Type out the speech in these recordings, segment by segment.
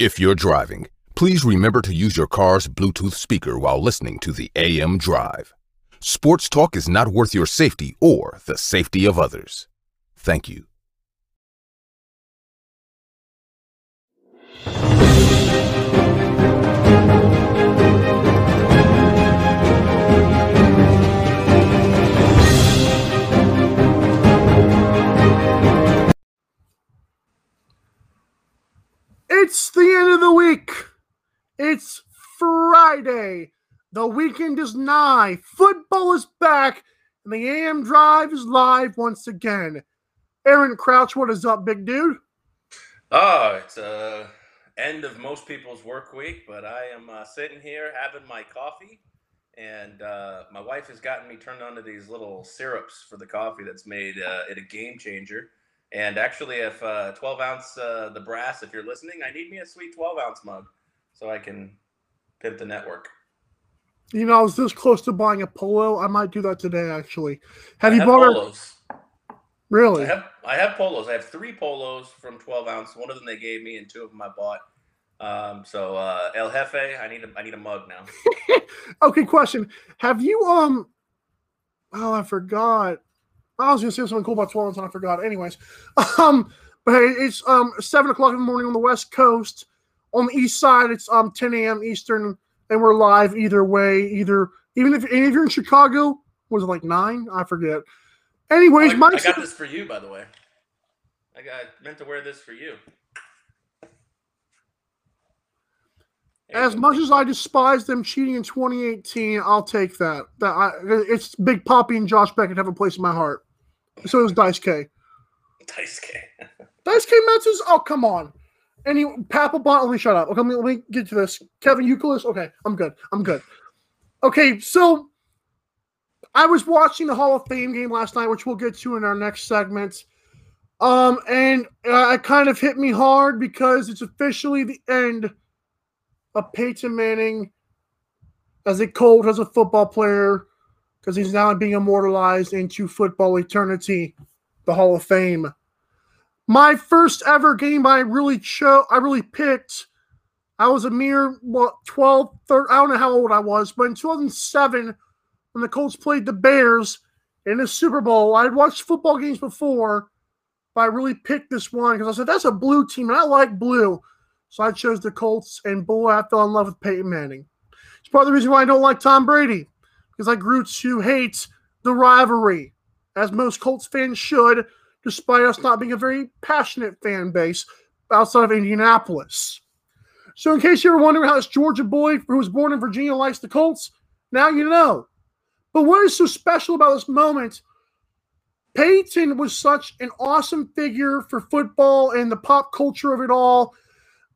If you're driving, please remember to use your car's Bluetooth speaker while listening to the AM Drive. Sports talk is not worth your safety or the safety of others. Thank you. It's the end of the week. It's Friday. The weekend is nigh. Football is back, and the AM Drive is live once again. Aaron Crouch, what is up, big dude? Oh, it's uh end of most people's work week, but I am uh, sitting here having my coffee, and uh, my wife has gotten me turned on to these little syrups for the coffee that's made uh, it a game changer. And actually, if uh, 12 ounce uh, the brass, if you're listening, I need me a sweet 12 ounce mug so I can pimp the network. You know, I was this close to buying a polo. I might do that today, actually. Have I you have bought polos. Really? I have I have polos. I have three polos from 12 ounce. One of them they gave me, and two of them I bought. Um, so uh, El Jefe, I need a I need a mug now. Okay, question. Have you um oh I forgot. I was gonna say something cool about 12 and I forgot. Anyways. Um but hey, it's um seven o'clock in the morning on the west coast. On the east side, it's um 10 a.m. Eastern, and we're live either way, either even if any of you're in Chicago, was it like nine? I forget. Anyways, I, my I got this for you, by the way. I got meant to wear this for you. As much as I despise them cheating in 2018, I'll take that. That I, it's Big Poppy and Josh Beckett have a place in my heart. So does Dice K. Dice K. Dice K Metz's. Oh, come on. Any Papelbon. Let me shut up. Okay, let me, let me get to this. Kevin Youkilis. Okay, I'm good. I'm good. Okay, so I was watching the Hall of Fame game last night, which we'll get to in our next segment. Um, and uh, it kind of hit me hard because it's officially the end of Peyton Manning as a Colt, as a football player, because he's now being immortalized into football eternity, the Hall of Fame. My first ever game I really chose, I really picked. I was a mere what 12, 13, I don't know how old I was, but in 2007, when the Colts played the Bears in the Super Bowl, I had watched football games before, but I really picked this one because I said that's a blue team, and I like blue. So I chose the Colts, and boy, I fell in love with Peyton Manning. It's part of the reason why I don't like Tom Brady, because I grew to hate the rivalry, as most Colts fans should, despite us not being a very passionate fan base outside of Indianapolis. So, in case you were wondering how this Georgia boy who was born in Virginia likes the Colts, now you know. But what is so special about this moment? Peyton was such an awesome figure for football and the pop culture of it all.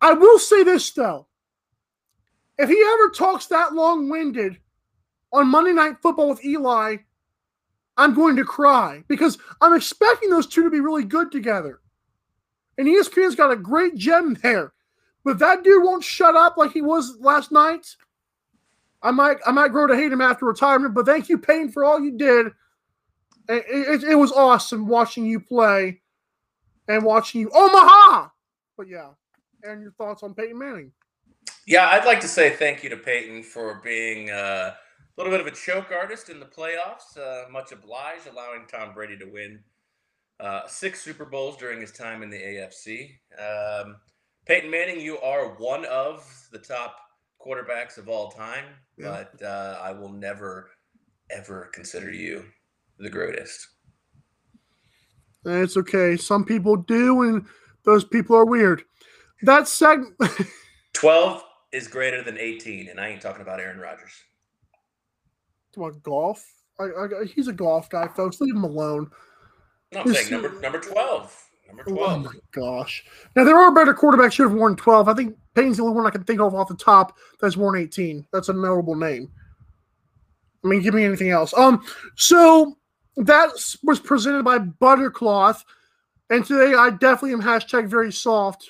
I will say this though. If he ever talks that long winded on Monday Night Football with Eli, I'm going to cry because I'm expecting those two to be really good together. And ESPN's got a great gem there. But that dude won't shut up like he was last night, I might I might grow to hate him after retirement. But thank you, Payne, for all you did. It, it, it was awesome watching you play and watching you Omaha. But yeah, and your thoughts on Peyton Manning? Yeah, I'd like to say thank you to Peyton for being uh, a little bit of a choke artist in the playoffs. Uh, much obliged, allowing Tom Brady to win uh, six Super Bowls during his time in the AFC. Um, Peyton Manning, you are one of the top quarterbacks of all time, Yeah. but uh, I will never, ever consider you the greatest. It's okay. Some people do, and those people are weird. That segment. 12 is greater than 18, and I ain't talking about Aaron Rodgers. What golf? I, I, he's a golf guy, folks. Leave him alone. No, I'm saying number number 12. Number twelve. Oh 12. my gosh! Now there are better quarterbacks who have worn twelve. I think Payne's the only one I can think of off the top that's worn eighteen. That's a notable name. I mean, give me anything else. Um, so that was presented by Buttercloth, and today I definitely am hashtag very soft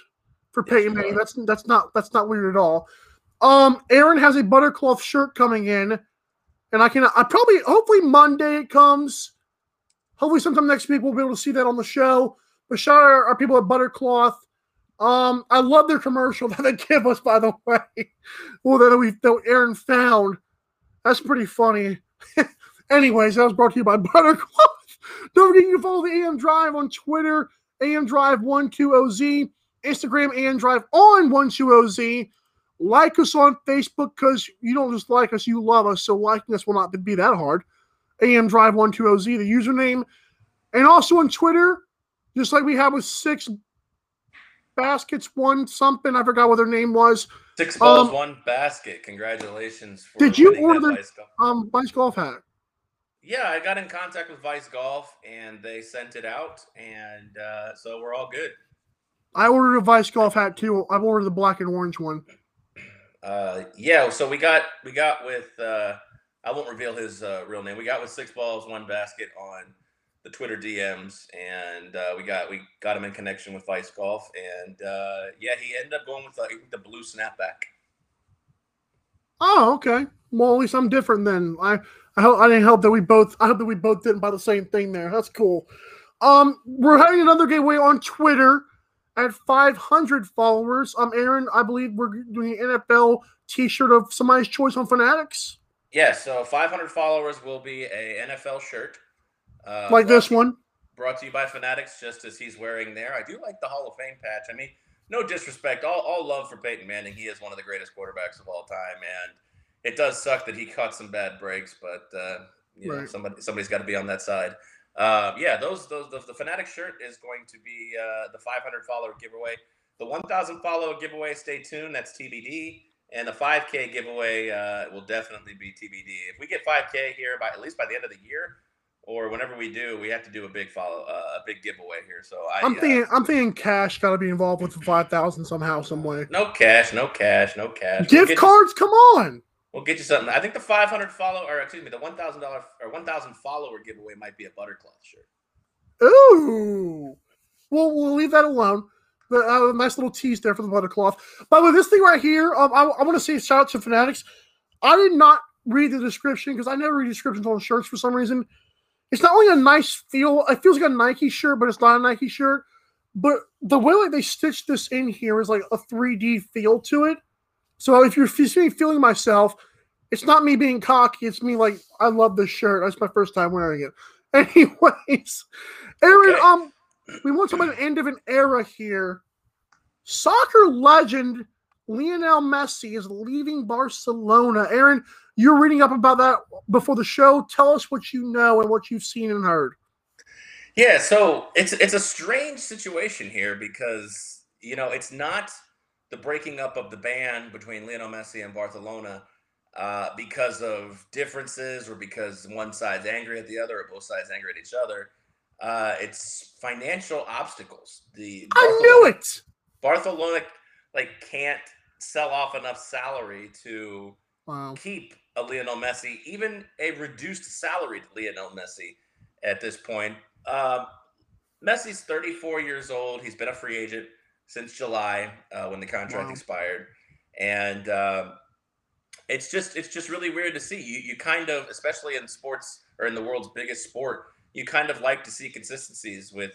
for Peyton Manning. That's that's not that's not weird at all. Um, Aaron has a Buttercloth shirt coming in, and I can I probably hopefully Monday it comes. Hopefully sometime next week we'll be able to see that on the show. But shout out our, our people at Buttercloth. Um, I love their commercial that they give us, by the way. well, that we that Aaron found. That's pretty funny. Anyways, that was brought to you by Buttercloth. Don't forget you can follow the AM Drive on Twitter, AM Drive 120Z, Instagram, AM Drive on 120Z. Like us on Facebook because you don't just like us, you love us. So liking us will not be that hard. AM Drive 120Z, the username. And also on Twitter, just like we have with six baskets, one something. I forgot what their name was. Six balls, Um, one basket. Congratulations. For Did you order the- Vice Golf. Um, Vice Golf hat. Yeah, I got in contact with Vice Golf and they sent it out, and uh, so we're all good. I ordered a Vice Golf hat too. I've ordered the black and orange one. Uh, yeah, so we got we got with uh, I won't reveal his uh, real name. We got with six balls, one basket on the Twitter DMs, and uh, we got we got him in connection with Vice Golf, and uh, yeah, he ended up going with the, the blue snapback. Oh, okay. Well, at least I'm different then. I I hope I didn't help that we both. I hope that we both didn't buy the same thing there. That's cool. Um, we're having another giveaway on Twitter at 500 followers. Um, Aaron, I believe we're doing an NFL T-shirt of somebody's choice on Fanatics, Yeah, so 500 followers will be a NFL shirt. Uh, like this to- one. brought to you by Fanatics, just as he's wearing there. I do like the Hall of Fame patch. I mean, no disrespect, all, all love for Peyton Manning. He is one of the greatest quarterbacks of all time, and it does suck that he caught some bad breaks, but uh, you know, somebody somebody's got to be on that side. Uh, yeah, those those the, the Fanatic shirt is going to be uh, the 500 follower giveaway. The 1,000 follower giveaway, stay tuned. That's TBD. And the 5K giveaway uh, will definitely be TBD. If we get 5K here by at least by the end of the year, or whenever we do, we have to do a big follow, uh, a big giveaway here. So I, I'm uh, thinking. I'm thinking cash got to be involved with the 5,000 somehow, some way. no cash, no cash, no cash. We'll Gift get cards, come on. We'll get you something. I think the 500 follow, or excuse me, the 1,000 dollar or 1,000 follower giveaway might be a buttercloth shirt. Ooh. Well, we'll leave that alone. But uh, a nice little tease there for the buttercloth. By the way, this thing right here, um, I, I want to say shout out to Fanatics. I did not read the description because I never read descriptions on shirts for some reason. It's not only a nice feel, it feels like a Nike shirt, but it's not a Nike shirt. But the way like they stitched this in here is like a 3D feel to it. So if you're fe- feeling myself, it's not me being cocky. It's me like I love this shirt. That's my first time wearing it. Anyways, Aaron, Okay. um, we want to talk about the end of an era here. Soccer legend Lionel Messi is leaving Barcelona. Aaron, you're reading up about that before the show. Tell us what you know and what you've seen and heard. Yeah, so it's it's a strange situation here because you know it's not the breaking up of the band between Lionel Messi and Barcelona uh, because of differences or because one side's angry at the other or both sides angry at each other. Uh, it's financial obstacles. The I knew it. Barcelona like can't sell off enough salary to Wow. keep a Lionel Messi, even a reduced salary to Lionel Messi at this point. Um, Messi's 34 years old. He's been a free agent since July uh, when the contract Wow. expired, and um it's just it's just really weird to see. You you kind of, especially in sports or in the world's biggest sport, you kind of like to see consistencies with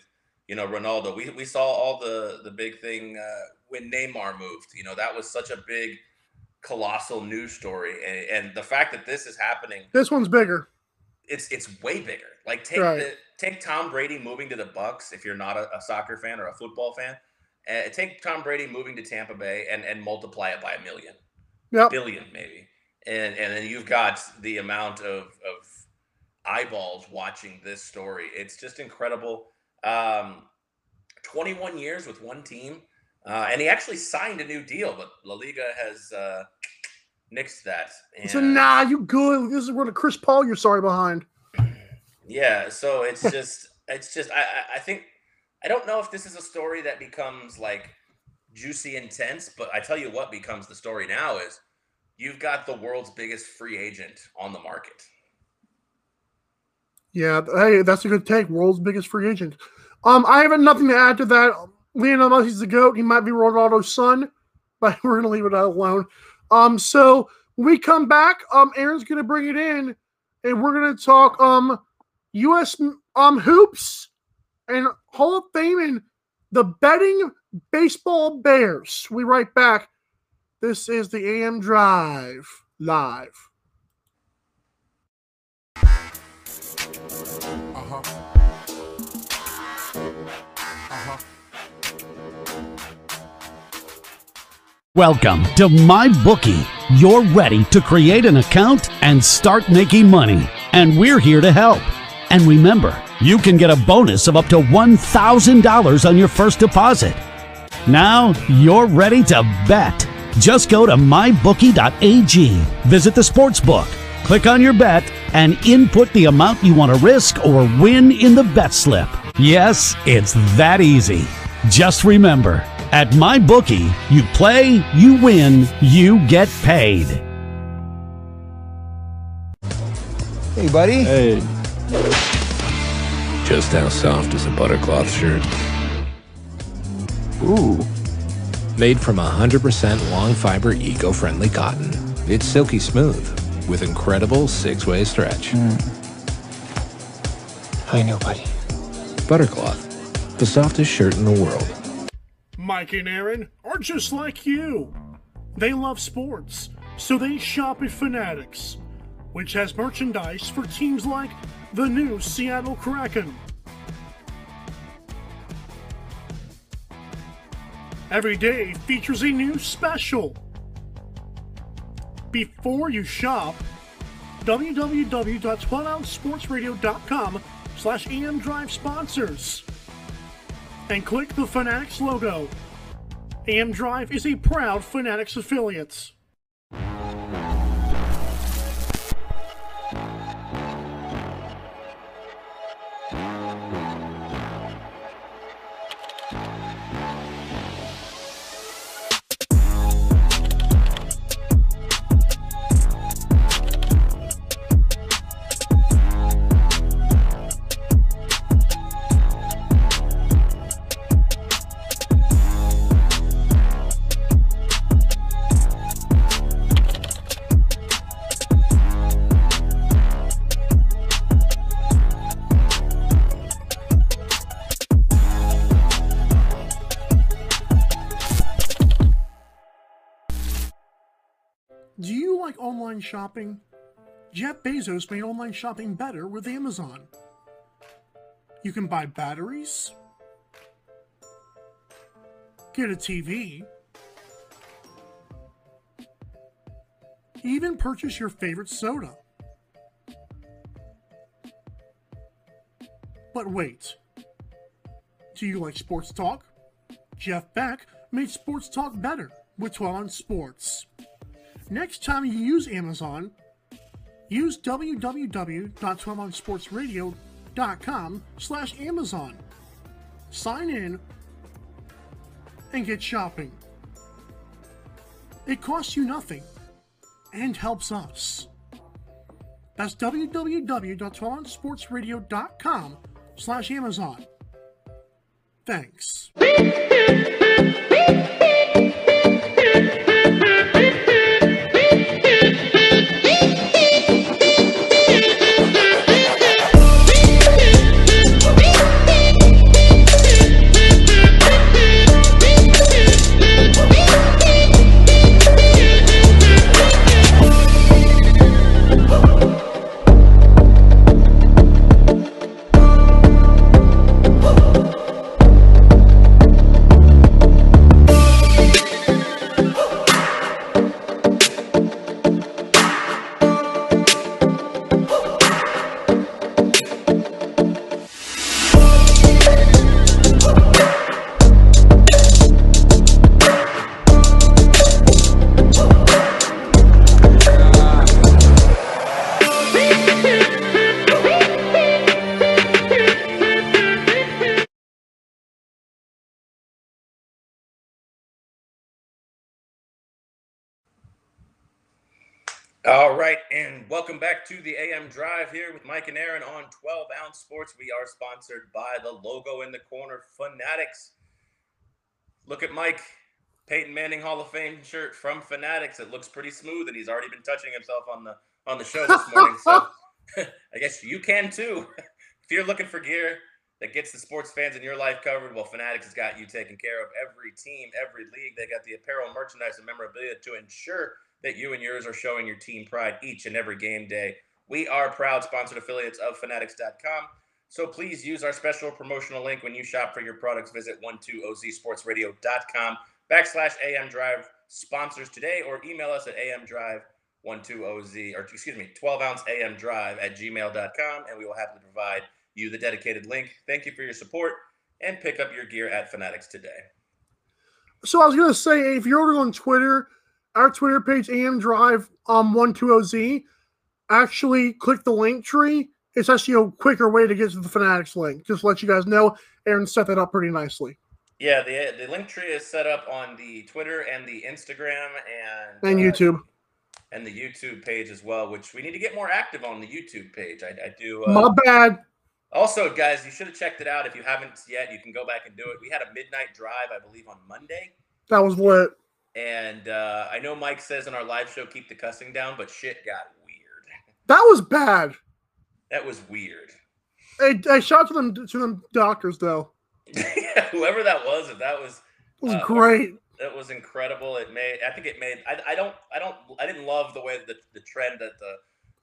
you know Ronaldo. We we saw all the the big thing uh, when Neymar moved. You know that was such a big colossal news story and, and the fact that this is happening This one's bigger. it's it's way bigger like take Right. the take tom brady moving to the bucks if you're not a, a soccer fan or a football fan uh, take tom brady moving to tampa bay and and multiply it by a million Yep. billion maybe and and then you've got the amount of of eyeballs watching this story it's just incredible um 21 years with one team uh, and he actually signed a new deal but la liga has uh nixed that and- nah, you good. This is where the Chris Paul you're sorry behind. Yeah, so it's just it's just I- I think I don't know if this is a story that becomes like juicy intense, but I tell you what becomes the story now is you've got the world's biggest free agent on the market. Yeah, hey, that's a good take. World's biggest free agent. Um, I have nothing to add to that. Lionel Messi's the goat. He might be Ronaldo's son, but we're gonna leave it alone. Um, so when we come back, um, Aaron's gonna bring it in, and we're gonna talk um, U.S. um hoops and Hall of Fame and the betting baseball Bears. We right back. This is the AM Drive live. Uh-huh. Uh-huh. Welcome to My Bookie. You're ready to create an account and start making money, and we're here to help. And remember, you can get a bonus of up to $1,000 on your first deposit. Now you're ready to bet. Just go to mybookie.ag, visit the sports book, click on your bet, and input the amount you want to risk or win in the bet slip. Yes, it's that easy. Just remember, at MyBookie, you play, you win, you get paid. Hey, buddy. Hey. Just how soft is a buttercloth shirt? Ooh. Made from 100% long fiber eco friendly cotton. It's silky smooth with incredible six way stretch. Hmm. I know, buddy. Buttercloth, the softest shirt in the world. Mike and Aaron are just like you. They love sports, so they shop at Fanatics, which has merchandise for teams like the new Seattle Kraken. Every day features a new special. Before you shop, www.12ouncesportsradio.com slash amdrive sponsors and click the Fanatics logo. AM Drive is a proud Fanatics affiliate. Online shopping? Jeff Bezos made online shopping better with Amazon. You can buy batteries, get a TV, even purchase your favorite soda. But wait, do you like sports talk? Jeff Beck made sports talk better with 12 on Sports. Next time you use Amazon, use www.12onsportsradio.com slash Amazon. Sign in and get shopping. It costs you nothing and helps us. That's www.12onsportsradio.com slash Amazon. Thanks. All right, and welcome back to the AM Drive here with Mike and Aaron on 12 Ounce Sports. We are sponsored by the logo in the corner, Fanatics. Look at Mike, Peyton Manning Hall of Fame shirt from Fanatics. It looks pretty smooth, and he's already been touching himself on the on the show this morning. So I guess you can too. if you're looking for gear, that gets the sports fans in your life covered. Well, Fanatics has got you taken care of. Every team, every league, they got the apparel, merchandise, and memorabilia to ensure that you and yours are showing your team pride each and every game day. We are proud sponsored affiliates of Fanatics.com. So please use our special promotional link when you shop for your products. Visit 12ozsportsradio.com backslash AM Drive sponsors today or email us at AM amdrive12oz or excuse me, 12 ounce AM Drive at gmail.com and we will happily provide you the dedicated link. Thank you for your support and pick up your gear at Fanatics today. So I was gonna say, if you're on Twitter, our Twitter page, AM Drive um 120Z, actually click the link tree. It's actually a quicker way to get to the Fanatics link. Just let you guys know. Aaron set that up pretty nicely. Yeah, the the link tree is set up on the Twitter and the Instagram and And uh, YouTube. and the YouTube page as well, which we need to get more active on the YouTube page. I, I do. Uh, My bad. Also, guys, you should have checked it out. If you haven't yet, you can go back and do it. We had a midnight drive, I believe, on Monday. That was lit. And uh, I know Mike says in our live show, keep the cussing down, but shit got weird. That was bad. That was weird. Hey, hey shout out to them to them doctors though. Whoever that was, if that was It was Uh, great. that was incredible. It made I think it made I, I don't I don't I didn't love the way the, the trend that the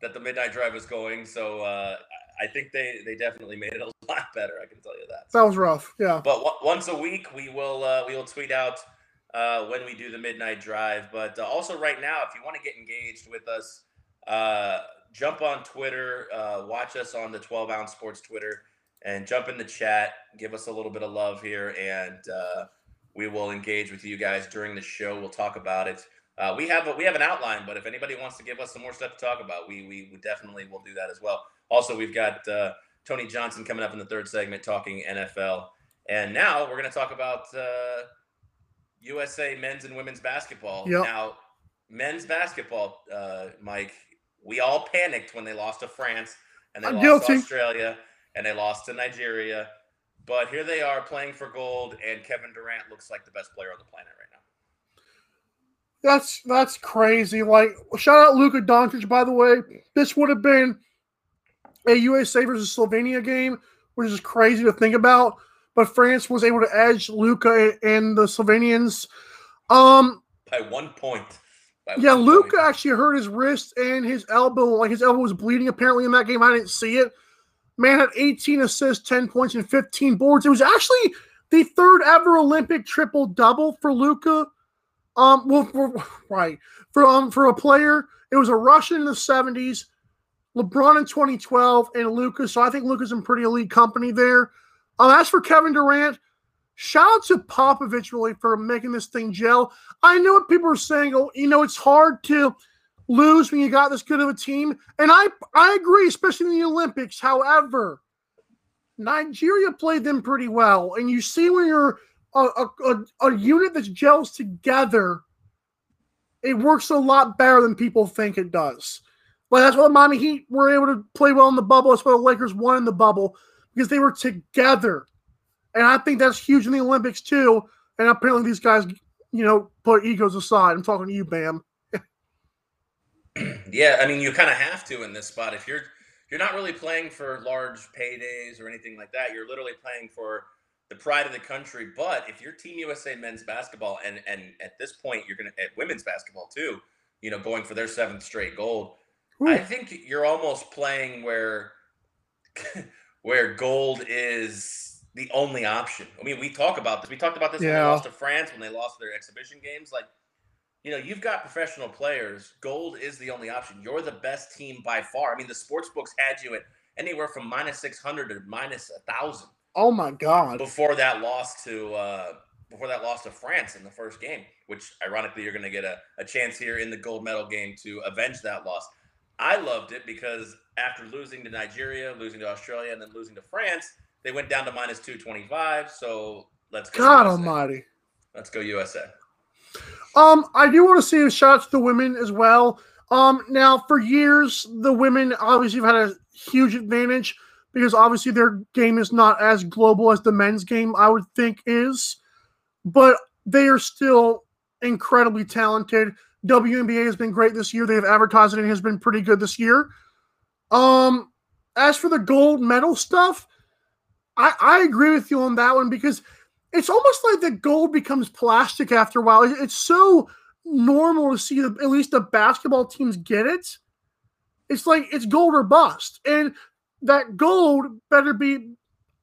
that the midnight drive was going. So uh, I think they they definitely made it a lot better. I can tell you that. That was rough. Yeah. But w- once a week, we will uh, we will tweet out uh, when we do the midnight drive. But uh, also right now, if you want to get engaged with us, uh, jump on Twitter, uh, watch us on the 12 ounce sports Twitter, and jump in the chat. Give us a little bit of love here, and uh, we will engage with you guys during the show. We'll talk about it. Uh, we have a, we have an outline, but if anybody wants to give us some more stuff to talk about, we we, we definitely will do that as well. Also, we've got Tony Johnson coming up in the third segment talking NFL. And now we're going to talk about USA men's and women's basketball. Yep. Now, men's basketball, uh, Mike, we all panicked when they lost to France and they I'm lost guilty. to Australia and they lost to Nigeria. But here they are playing for gold, and Kevin Durant looks like the best player on the planet right now. That's that's crazy. Like shout out Luka Doncic, by the way. This would have been a USA versus Slovenia game, which is crazy to think about. But France was able to edge Luka and the Slovenians. Um, By one point. By yeah, one Luka point. actually hurt his wrist and his elbow. Like his elbow was bleeding apparently in that game. I didn't see it. Man had 18 assists, 10 points, and 15 boards. It was actually the third ever Olympic triple double for Luka. Um, well, for, right for um for a player, it was a Russian in the 70s, LeBron in 2012, and Luka. So I think Luka's in pretty elite company there. Um, as for Kevin Durant, shout out to Popovich really for making this thing gel. I know what people are saying. Oh, you know, it's hard to lose when you got this good of a team, and I I agree, especially in the Olympics. However, Nigeria played them pretty well, and you see when you're a, a, a, a unit that gels together, it works a lot better than people think it does. But that's why the Miami Heat were able to play well in the bubble. That's why the Lakers won in the bubble because they were together. And I think that's huge in the Olympics too. And apparently these guys, you know, put egos aside. I'm talking to you, Bam. Yeah, I mean, you kind of have to in this spot. If you're you're not really playing for large paydays or anything like that, you're literally playing for the pride of the country. But if you're Team USA men's basketball, and and at this point you're gonna at women's basketball too, you know, going for their seventh straight gold, I think you're almost playing where where gold is the only option. I mean, we talk about this. We talked about this when they Yeah. lost to France, when they lost their exhibition games. Like, you know, you've got professional players. Gold is the only option. You're the best team by far. I mean, the sports books had you at anywhere from minus six hundred to minus a thousand Oh my God. before that loss to uh, before that loss to France in the first game, which ironically you're going to get a, a chance here in the gold medal game to avenge that loss. I loved it because after losing to Nigeria, losing to Australia, and then losing to France, they went down to minus two twenty five. So let's go. God USA. almighty. Let's go USA. Um, I do want to see a shout out to the women as well. Um, now for years, the women obviously have had a huge advantage because obviously their game is not as global as the men's game, I would think is, but they are still incredibly talented. WNBA has been great this year. They have advertised it and has been pretty good this year. Um, as for the gold medal stuff, I, I agree with you on that one because it's almost like the gold becomes plastic after a while. It's so normal to see the, at least the basketball teams get it. It's like it's gold or bust, and that gold better be.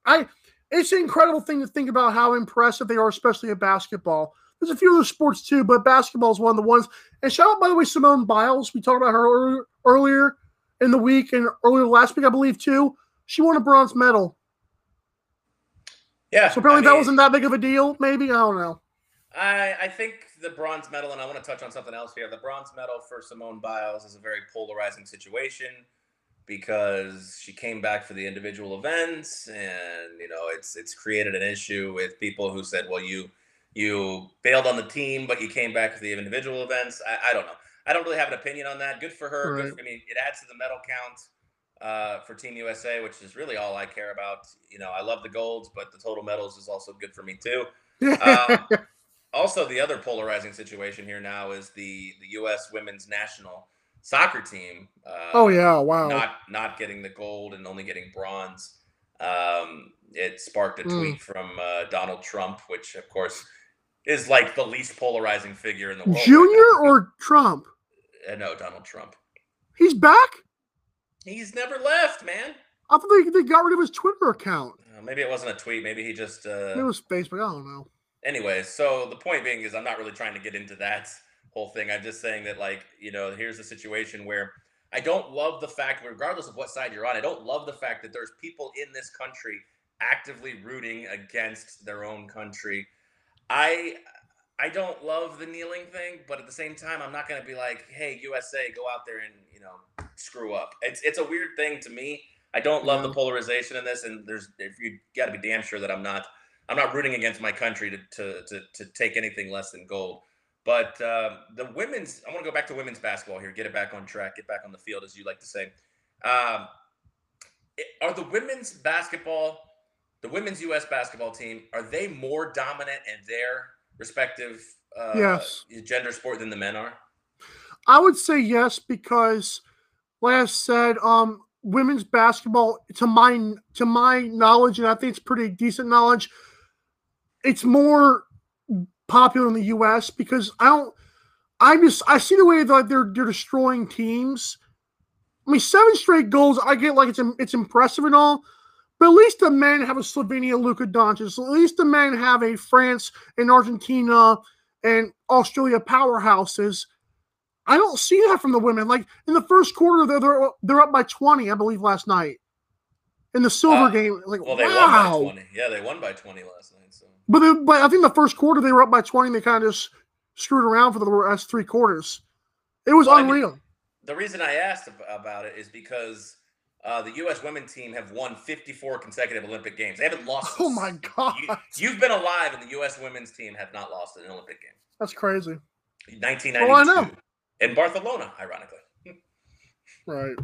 I. It's an incredible thing to think about how impressive they are, especially at basketball. There's a few other sports too, but basketball is one of the ones. And shout out, by the way, Simone Biles. We talked about her earlier in the week and earlier last week, I believe, too. She won a bronze medal. Yeah. So apparently I mean, that wasn't that big of a deal. Maybe I don't know. I, I think the bronze medal, and I want to touch on something else here. The bronze medal for Simone Biles is a very polarizing situation because she came back for the individual events, and you know it's it's created an issue with people who said, "Well, you you bailed on the team, but you came back for the individual events." I, I don't know. I don't really have an opinion on that. Good for her. Right. Good for, I mean, it adds to the medal count uh, for Team USA, which is really all I care about. You know, I love the golds, but the total medals is also good for me too. Um, also, the other polarizing situation here now is the the U.S. women's national soccer team. Uh, oh yeah, wow. Not not getting the gold and only getting bronze. Um, it sparked a Mm. tweet from uh, Donald Trump, which of course is like the least polarizing figure in the world. Junior or Trump? Uh, no, Donald Trump. He's back. He's never left, man. I thought they, they got rid of his Twitter account. Uh, maybe it wasn't a tweet. Maybe he just. Uh, it was Facebook. I don't know. Anyway, so the point being is I'm not really trying to get into that whole thing. I'm just saying that like, you know, here's a situation where I don't love the fact, regardless of what side you're on, I don't love the fact that there's people in this country actively rooting against their own country. I I don't love the kneeling thing, but at the same time, I'm not going to be like, "Hey, USA, go out there and you know screw up." It's it's a weird thing to me. I don't love the polarization in this, and there's if you got to be damn sure that I'm not I'm not rooting against my country to to to, to take anything less than gold. But uh, the women's, I want to go back to women's basketball here, get it back on track, get back on the field, as you like to say. Um, it- are the women's basketball, the women's U.S. basketball team, are they more dominant in their respective uh, Yes. gender sport than the men are? I would say yes because, like I said, um, women's basketball, to my to my knowledge, and I think it's pretty decent knowledge, it's more popular in the U.S. because I don't. I just I see the way that they're they're destroying teams. I mean, seven straight goals. I get like it's it's impressive and all, but at least the men have a Slovenia, Luka Doncic. At least the men have a France and Argentina and Australia powerhouses. I don't see that from the women. Like in the first quarter, they're they're, they're up by twenty, I believe, last night in the silver Uh, game. Like Well, they wow, won by 20. Yeah, they won by 20 last night. So but they, but I think the first quarter they were up by twenty. And they kind of just screwed around for the rest three quarters. It was Well, I mean- unreal. the reason I asked about it is because uh, the U.S. women's team have won 54 consecutive Olympic games. They haven't lost. oh my god, You, have been alive, and the U.S. women's team have not lost an Olympic game. that's crazy. 1992 Oh, I know. in Barcelona, ironically. Right.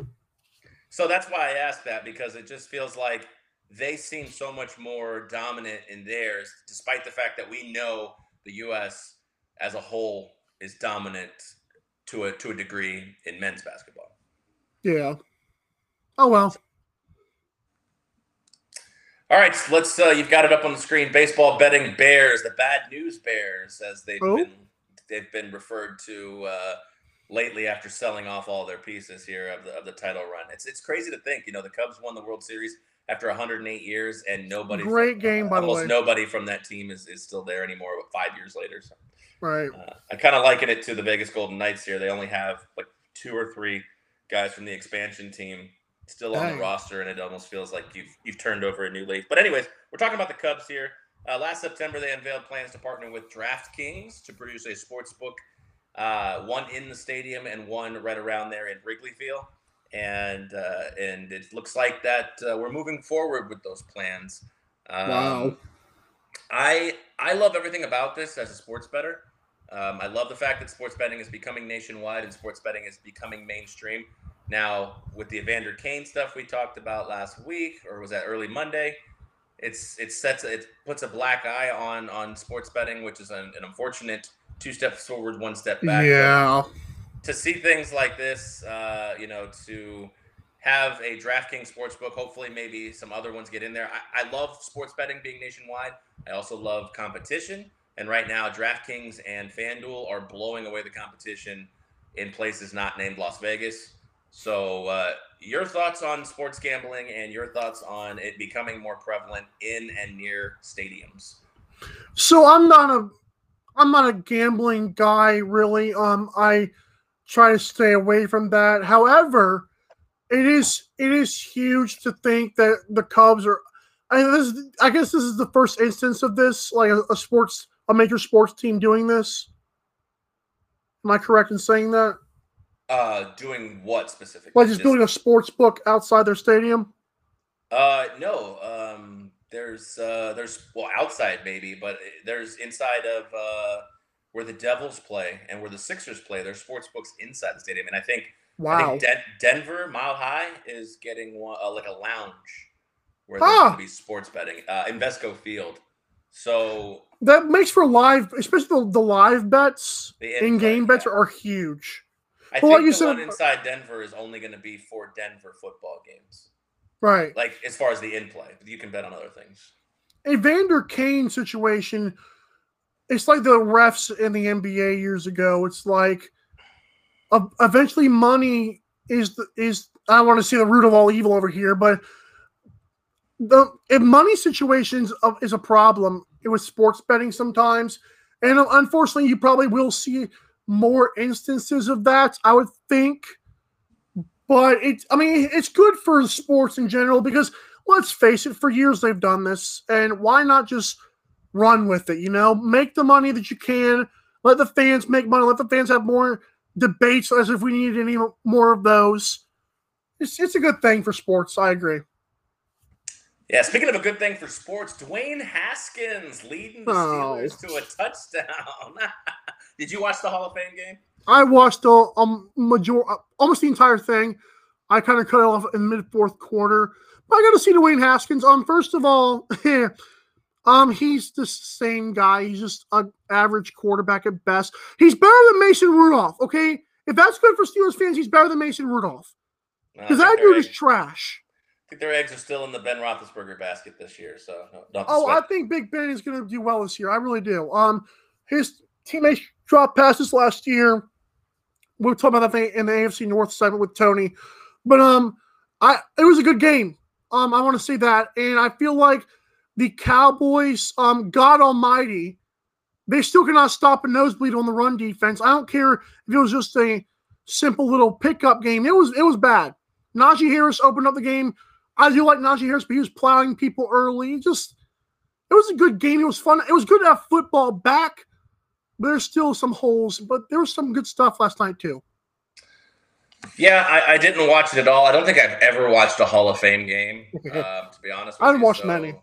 So that's why I asked that because it just feels like they seem so much more dominant in theirs, despite the fact that we know the U.S. as a whole is dominant to a to a degree in men's basketball. Yeah. Oh well. All right, so let's. Uh, you've got it up on the screen. Baseball betting Bears, the bad news Bears, as they've Oh. been they've been referred to uh, lately after selling off all their pieces here of the of the title run. It's it's crazy to think. You know, the Cubs won the World Series after 108 years, and nobody. Great from- game, by the almost way. nobody from that team is, is still there anymore. But five years later, so Right. uh, I kind of liken it to the Vegas Golden Knights here. They only have like two or three guys from the expansion team still on Dang. the roster, and it almost feels like you've you've turned over a new leaf. But anyways, we're talking about the Cubs here. Uh, last September, they unveiled plans to partner with DraftKings to produce a sports book, uh, one in the stadium and one right around there in Wrigley Field. And uh, and it looks like that uh, we're moving forward with those plans. Um, Wow. I I love everything about this as a sports bettor. Um, I love the fact that sports betting is becoming nationwide and sports betting is becoming mainstream. Now, with the Evander Kane stuff we talked about last week, or was that early Monday? It's it sets it puts a black eye on on sports betting, which is an, an unfortunate two steps forward, one step back. But Yeah. to see things like this, uh, you know, to have a DraftKings sportsbook. Hopefully, maybe some other ones get in there. I, I love sports betting being nationwide. I also love competition. And right now, DraftKings and FanDuel are blowing away the competition in places not named Las Vegas. So, uh, your thoughts on sports gambling and your thoughts on it becoming more prevalent in and near stadiums? So I'm not a I'm not a gambling guy really. Um I try to stay away from that. However, it is it is huge to think that the Cubs are I this I guess this is the first instance of this like a, a sports a major sports team doing this. Am I correct in saying that? Uh, doing what specifically? Like just building a sports book outside their stadium? Uh, no. Um, there's uh, there's well outside maybe, but there's inside of uh where the Devils play and where the Sixers play. There's sports books inside the stadium, and I think Wow. I think Den- Denver Mile High is getting one uh, like a lounge where Ah. there's going to be sports betting. Uh, Invesco Field. So that makes for live, especially the, the live bets, in game bets are huge. I Well, think you the said- one inside Denver is only going to be for Denver football games. Right. Like as far as the in play, but you can bet on other things. Evander Kane situation, it's like the refs in the NBA years ago. It's like uh, eventually money is the, is I don't want to say the root of all evil over here, but the if money situations of, is a problem it was sports betting sometimes, and unfortunately, you probably will see more instances of that. I would think, but it I mean it's good for sports in general because let's face it, for years they've done this, and why not just run with it? You know, make the money that you can, let the fans make money, let the fans have more debates as if we needed any more of those. It's, it's a good thing for sports. I agree. Yeah, speaking of a good thing for sports, Dwayne Haskins leading the Oh. Steelers to a touchdown. Did you watch the Hall of Fame game? I watched a, a major, almost the entire thing. I kind of cut it off in mid fourth quarter. But I got to see Dwayne Haskins. Um, first of all, um, he's the same guy. He's just an average quarterback at best. He's better than Mason Rudolph. Okay, if that's good for Steelers fans, he's better than Mason Rudolph No, I because think that dude is trash. I think their eggs are still in the Ben Roethlisberger basket this year, so no, Oh, I think Big Ben is going to do well this year. I really do. Um, his teammates dropped passes last year. We were talking about that in the AFC North segment with Tony, but um, I it was a good game. Um, I want to say that, and I feel like the Cowboys, um, God Almighty, they still cannot stop a nosebleed on the run defense. I don't care if it was just a simple little pickup game. It was it was bad. Najee Harris opened up the game. I do like Najee Harris, but he was plowing people early. Just it was a good game. It was fun. It was good to have football back. There's still some holes, but there was some good stuff last night too. Yeah, I, I didn't watch it at all. I don't think I've ever watched a Hall of Fame game, uh, to be honest. With I haven't watched so, many.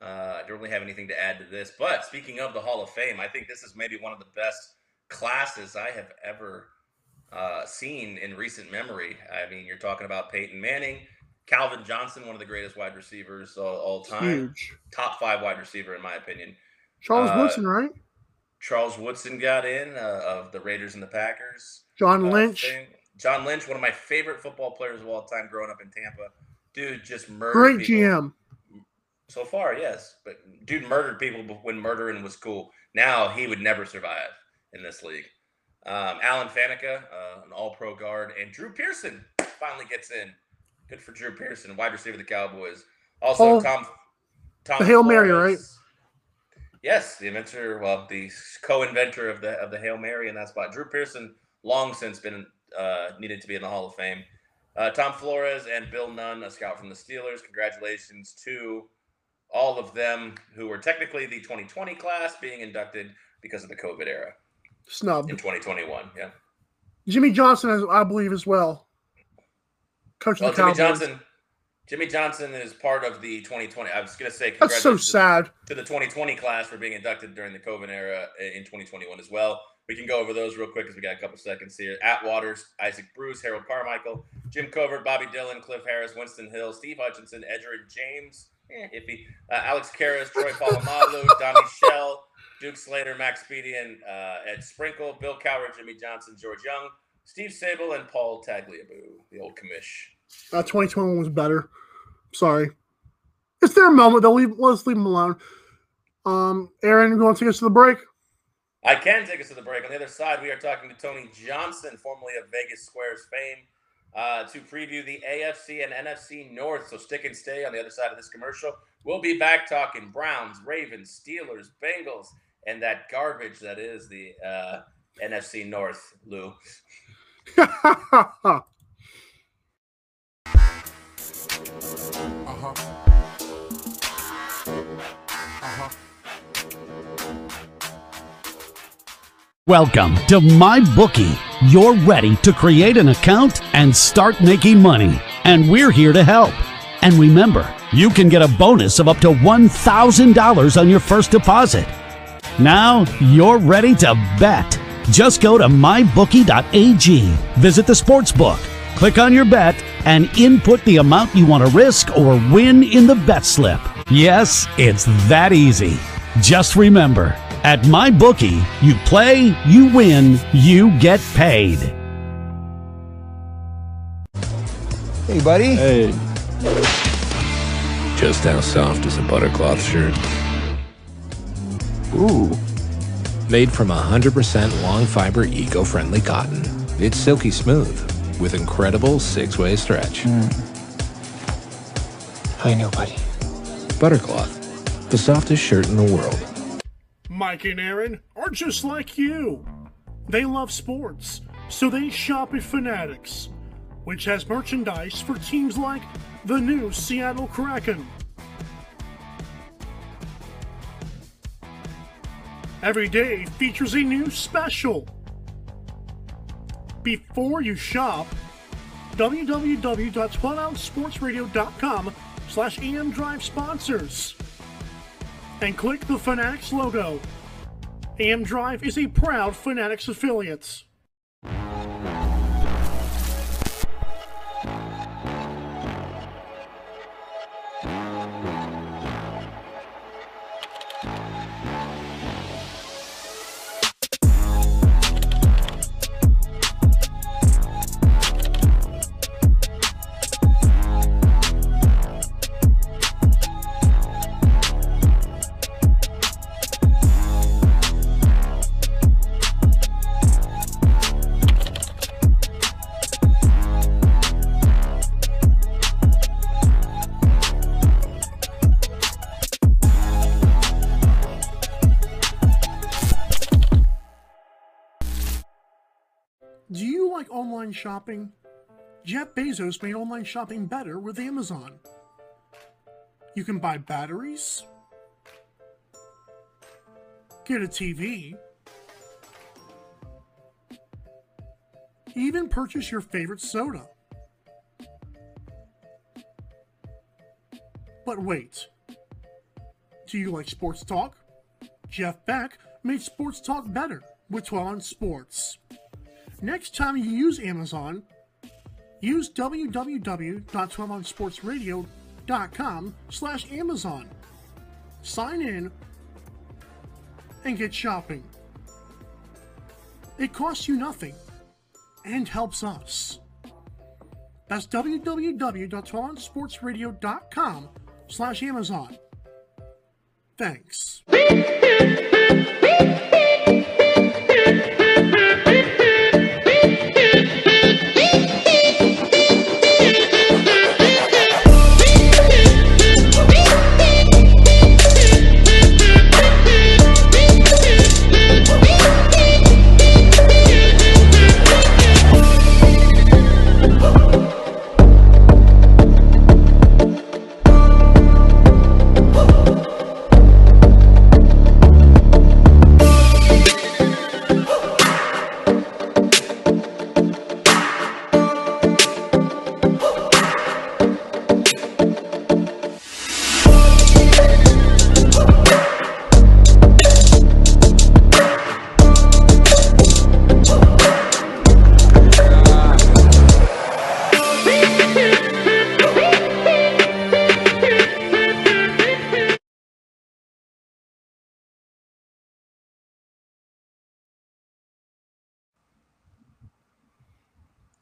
Uh, I don't really have anything to add to this. But speaking of the Hall of Fame, I think this is maybe one of the best classes I have ever uh, seen in recent memory. I mean, you're talking about Peyton Manning, Calvin Johnson, one of the greatest wide receivers all, all time, Huge. top five wide receiver in my opinion. Charles Uh, Woodson, right? Charles Woodson got in uh, of the Raiders and the Packers. John uh, Lynch. thing. John Lynch, one of my favorite football players of all time, growing up in Tampa. Dude just murdered. Great people. GM. So far, yes, but dude murdered people when murdering was cool. Now he would never survive in this league. Um, Alan Faneca, uh, an All-Pro guard, and Drew Pearson finally gets in. Good for Drew Pearson, wide receiver of the Cowboys. Also, Oh, Tom. Tom the Hail Mary, Flores. Yes, the inventor, well, the co-inventor of the of the Hail Mary in that spot. Drew Pearson, long since been uh, needed to be in the Hall of Fame. Uh, Tom Flores and Bill Nunn, a scout from the Steelers. Congratulations to all of them who were technically the 2020 class being inducted because of the COVID era Snubbed. in 2021. Yeah. Jimmy Johnson, I believe, as well. Coach Well, of the Jimmy Cowboys. Johnson. Jimmy Johnson is part of the 2020. I was going to say That's so sad. to the 2020 class for being inducted during the COVID era in 2021 as well. We can go over those real quick because we got a couple seconds here. Atwaters, Isaac Bruce, Harold Carmichael, Jim Covert, Bobby Dillon, Cliff Harris, Winston Hill, Steve Hutchinson, Edgerrin James, eh, iffy, uh, Alex Karras, Troy Polamalu, Donnie Shell, Duke Slater, Max Speedian, uh, Ed Sprinkle, Bill Cowher, Jimmy Johnson, George Young, Steve Sabol, and Paul Tagliabue, the old commish. Uh, 2021 was better. Sorry. It's their moment. They'll leave. Let's leave them alone. Um, Aaron, you want to take us to the break? I can take us to the break. On the other side, we are talking to Tony Johnson, formerly of Vegas Squares fame, uh, to preview the AFC and NFC North. So stick and stay on the other side of this commercial. We'll be back talking Browns, Ravens, Steelers, Bengals, and that garbage that is the uh, NFC North, Lou. uh-huh. Welcome to My Bookie. You're ready to create an account and start making money, and we're here to help. And remember, you can get a bonus of up to $1,000 on your first deposit. Now you're ready to bet. Just go to mybookie.ag, visit the sports book, click on your bet, and input the amount you want to risk or win in the bet slip. Yes, it's that easy. Just remember, at MyBookie, you play, you win, you get paid. Hey, buddy. Hey. Just how soft is a buttercloth shirt? Ooh. Made from 100% long fiber eco friendly cotton. It's silky smooth with incredible six way stretch. Hmm. I know, buddy. Buttercloth, the softest shirt in the world. Mike and Aaron are just like you. They love sports, so they shop at Fanatics, which has merchandise for teams like the new Seattle Kraken. Every day features a new special. Before you shop, www.12ouncesportsradio.com slash AM Drive sponsors and click the Fanatics logo. AM Drive is a proud Fanatics affiliate. Online shopping? Jeff Bezos made online shopping better with Amazon. You can buy batteries, get a TV, even purchase your favorite soda. But wait, do you like sports talk? Jeff Beck made sports talk better with 12 on Sports. Next time you use Amazon, use www.12onsportsradio.com slash Amazon. Sign in and get shopping. It costs you nothing and helps us. That's www.12onsportsradio.com slash Amazon. Thanks.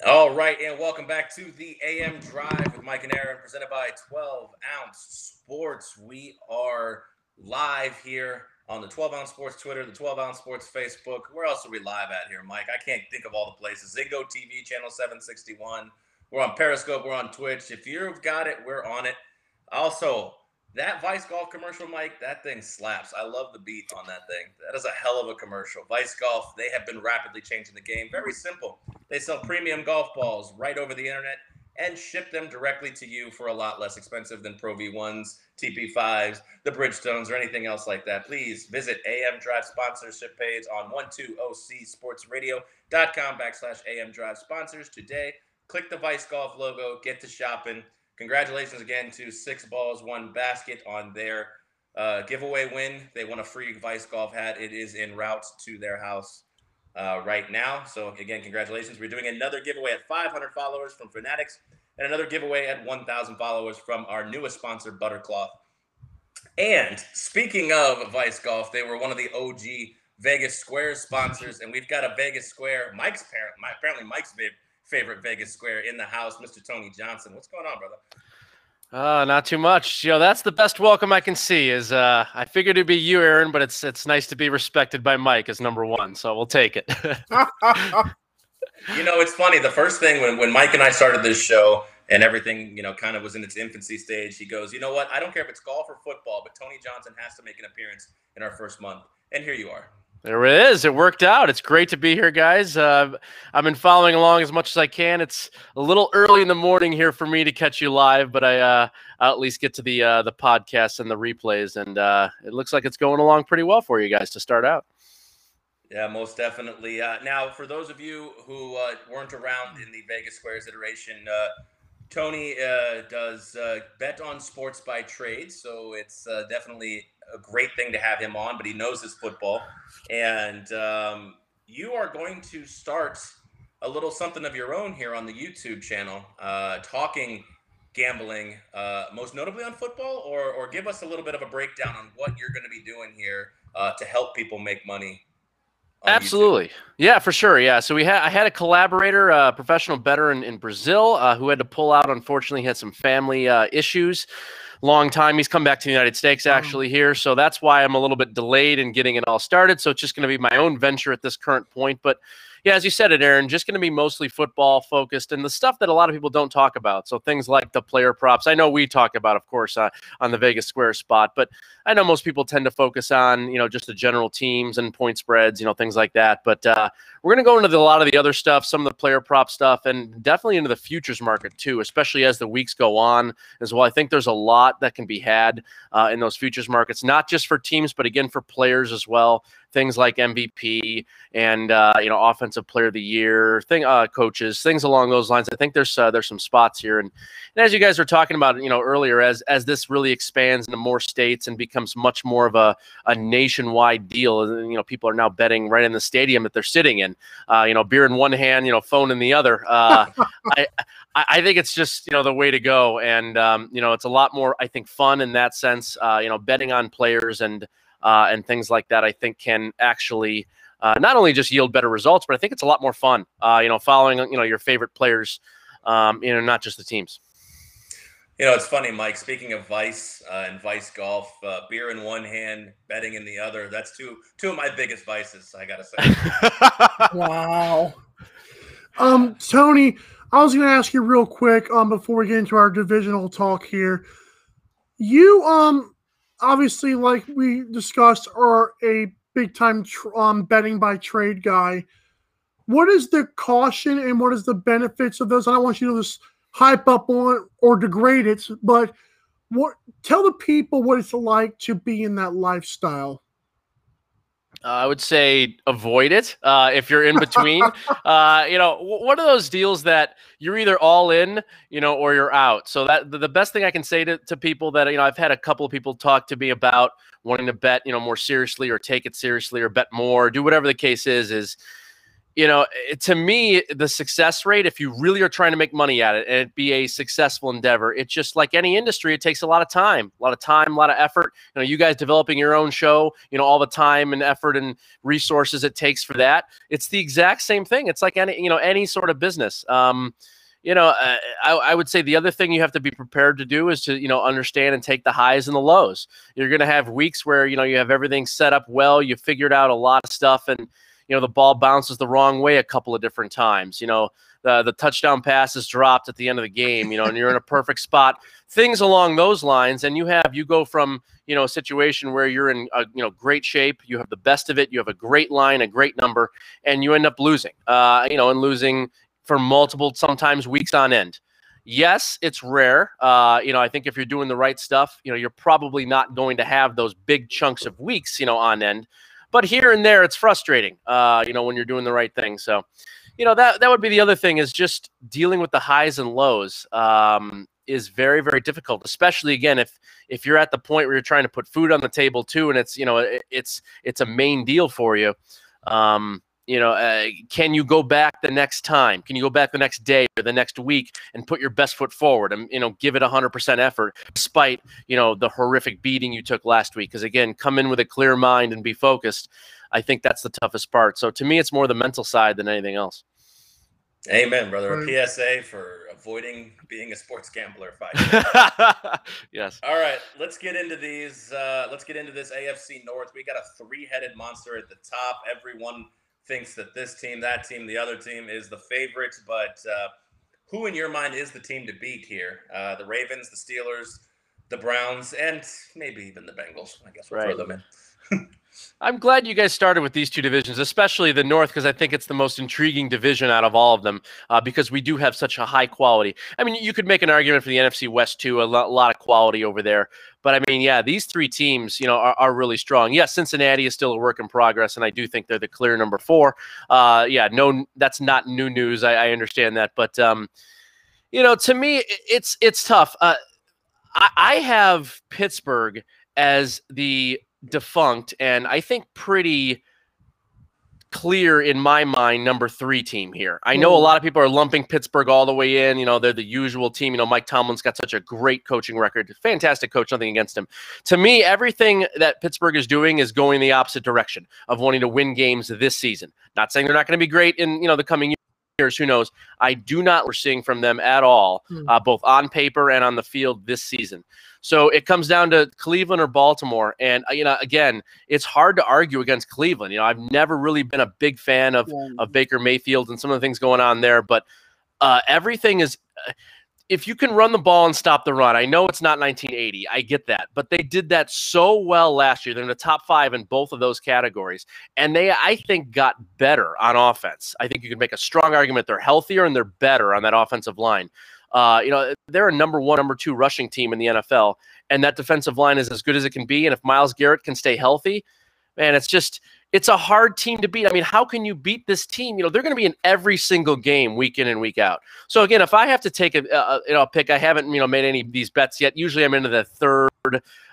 All right, and welcome back to the AM Drive with Mike and Aaron, presented by 12 Ounce Sports. We are live here on the 12 Ounce Sports Twitter, the 12 Ounce Sports Facebook. Where else are we live at here, Mike? I can't think of all the places. Zingo TV, channel 761. We're on Periscope. We're on Twitch. If you've got it, we're on it. Also, that Vice Golf commercial, Mike, that thing slaps. I love the beat on that thing. That is a hell of a commercial. Vice Golf, they have been rapidly changing the game. Very simple. They sell premium golf balls right over the internet and ship them directly to you for a lot less expensive than Pro V1s, TP5s, the Bridgestones, or anything else like that. Please visit AM Drive sponsorship page on 12ocsportsradio.com backslash AM Drive sponsors today. Click the Vice Golf logo, get to shopping. Congratulations again to Six Balls One Basket on their uh, giveaway win. They won a free Vice Golf hat. It is en route to their house uh, right now. So again, congratulations. We're doing another giveaway at 500 followers from Fanatics and another giveaway at 1,000 followers from our newest sponsor, Buttercloth. And speaking of Vice Golf, they were one of the OG Vegas Square sponsors, and we've got a Vegas Square. Mike's parent, my, apparently Mike's favorite Vegas Square in the house, Mr. Tony Johnson. What's going on, brother? Uh, not too much. You know, that's the best welcome I can see. Is uh, I figured it'd be you, Aaron, but it's it's nice to be respected by Mike as number one. So we'll take it. you know, it's funny. The first thing when when Mike and I started this show and everything, you know, kind of was in its infancy stage, he goes, you know what? I don't care if it's golf or football, but Tony Johnson has to make an appearance in our first month, and here you are. There it is. It worked out. It's great to be here, guys. Uh, I've been following along as much as I can. It's a little early in the morning here for me to catch you live, but I uh, I'll at least get to the uh, the podcast and the replays, and uh, it looks like it's going along pretty well for you guys to start out. Yeah, most definitely. Uh, now, for those of you who uh, weren't around in the Vegas Squares iteration, Tony does bet on sports by trade, so it's definitely a great thing to have him on, but he knows his football. And um, you are going to start a little something of your own here on the YouTube channel, uh, talking gambling, uh, most notably on football, or or give us a little bit of a breakdown on what you're going to be doing here uh, to help people make money. Absolutely, YouTube. yeah, for sure, yeah. So we had I had a collaborator, a uh, professional bettor in, in Brazil, uh, who had to pull out. Unfortunately, had some family uh, issues long time. He's come back to the United States actually here, so that's why I'm a little bit delayed in getting it all started. So it's just going to be my own venture at this current point, but yeah, as you said it, Aaron, just going to be mostly football focused and the stuff that a lot of people don't talk about. So things like the player props. I know we talk about, of course, uh, on the Vegas Square spot, but I know most people tend to focus on, you know, just the general teams and point spreads, you know, things like that. But uh, we're going to go into the, a lot of the other stuff, some of the player prop stuff, and definitely into the futures market too, especially as the weeks go on as well. I think there's a lot that can be had uh, in those futures markets, not just for teams, but again for players as well things like MVP and uh, you know offensive player of the year, thing uh, coaches, things along those lines. I think there's uh, there's some spots here, and, and as you guys were talking about, you know earlier, as as this really expands into more states and becomes much more of a, a nationwide deal, you know people are now betting right in the stadium that they're sitting in. Uh, you know, beer in one hand, you know, phone in the other. Uh, I I think it's just you know the way to go, and um, you know it's a lot more I think fun in that sense. Uh, you know, betting on players and uh, and things like that, I think can actually uh, not only just yield better results, but I think it's a lot more fun. Uh, you know, following you know your favorite players, um, you know, not just the teams. You know, it's funny, Mike. Speaking of Vice uh, and Vice golf, uh, beer in one hand, betting in the other. That's two two of my biggest vices. I gotta say. wow. Um, Tony, I was going to ask you real quick um before we get into our divisional talk here. You um obviously, like we discussed, are a big time tr- um, betting by trade guy. What is the caution and what is the benefits of those? I don't want you to just hype up on or degrade it, but what tell the people what it's like to be in that lifestyle. Uh, I would say avoid it uh, if you're in between. uh, you know, one of those deals that you're either all in, you know, or you're out. So that the best thing I can say to, to people that you know, I've had a couple of people talk to me about wanting to bet, you know, more seriously or take it seriously or bet more, do whatever the case is, is you know, it, to me, the success rate, if you really are trying to make money at it and it be a successful endeavor, it's just like any industry, it takes a lot of time, a lot of time, a lot of effort. You know, you guys developing your own show, you know, all the time and effort and resources it takes for that. It's the exact same thing. It's like any, you know, any sort of business. Um, you know, uh, I, I, would say the other thing you have to be prepared to do is to, you know, understand and take the highs and the lows. You're going to have weeks where, you know, you have everything set up well, you figured out a lot of stuff and, you know the ball bounces the wrong way a couple of different times you know the the touchdown pass is dropped at the end of the game you know and you're in a perfect spot. Things along those lines and you have you go from you know a situation where you're in a you know great shape you have the best of it you have a great line a great number and you end up losing uh you know and losing for multiple sometimes weeks on end. Yes it's rare uh you know i think if you're doing the right stuff you know you're probably not going to have those big chunks of weeks you know on end but here and there, it's frustrating. Uh, you know, when you're doing the right thing. So, you know, that that would be the other thing is just dealing with the highs and lows. Um, is very very difficult especially again if if you're at the point where you're trying to put food on the table too and it's you know it, it's it's a main deal for you um you know, uh, can you go back the next time? Can you go back the next day or the next week and put your best foot forward and, you know, give it 100% effort despite, you know, the horrific beating you took last week? Because again, come in with a clear mind and be focused. I think that's the toughest part. So to me, it's more the mental side than anything else. Amen, brother. A PSA for avoiding being a sports gambler. Fight. yes. All right, let's get into these. Uh, let's get into this AFC North. We got a three-headed monster at the top. Everyone thinks that this team, that team, the other team is the favorites. But uh, who, in your mind, is the team to beat here? Uh, the Ravens, the Steelers, the Browns, and maybe even the Bengals. I guess we'll right. throw them in. I'm glad you guys started with these two divisions, especially the North, because I think it's the most intriguing division out of all of them, uh, because we do have such a high quality. I mean, you could make an argument for the NFC West too, a lot, lot of quality over there. But I mean, yeah, these three teams, you know, are, are really strong. Yes, Cincinnati is still a work in progress, and I do think they're the clear number four. Uh, yeah, no, that's not new news. I, I understand that, but um, you know, to me, it's it's tough. Uh, I, I have Pittsburgh as the defunct and I think pretty clear in my mind number three team here. I know a lot of people are lumping Pittsburgh all the way in. You know, they're the usual team. You know, Mike Tomlin's got such a great coaching record. Fantastic coach, nothing against him. To me, everything that Pittsburgh is doing is going the opposite direction of wanting to win games this season. Not saying they're not going to be great in, you know, the coming years. Who knows? I do not we're seeing from them at all, hmm. uh, both on paper and on the field this season. So it comes down to Cleveland or Baltimore. And, uh, you know, again, it's hard to argue against Cleveland. You know, I've never really been a big fan of, yeah. of Baker Mayfield and some of the things going on there, but uh, everything is. Uh, if you can run the ball and stop the run, I know it's not 1980. I get that, but they did that so well last year. They're in the top five in both of those categories, and they, I think, got better on offense. I think you can make a strong argument they're healthier and they're better on that offensive line. Uh, you know, they're a number one, number two rushing team in the NFL, and that defensive line is as good as it can be. And if Myles Garrett can stay healthy, man, it's just it's a hard team to beat. I mean, how can you beat this team? You know, they're going to be in every single game, week in and week out. So again, if I have to take a, a you know pick, I haven't you know made any of these bets yet. Usually, I'm into the third,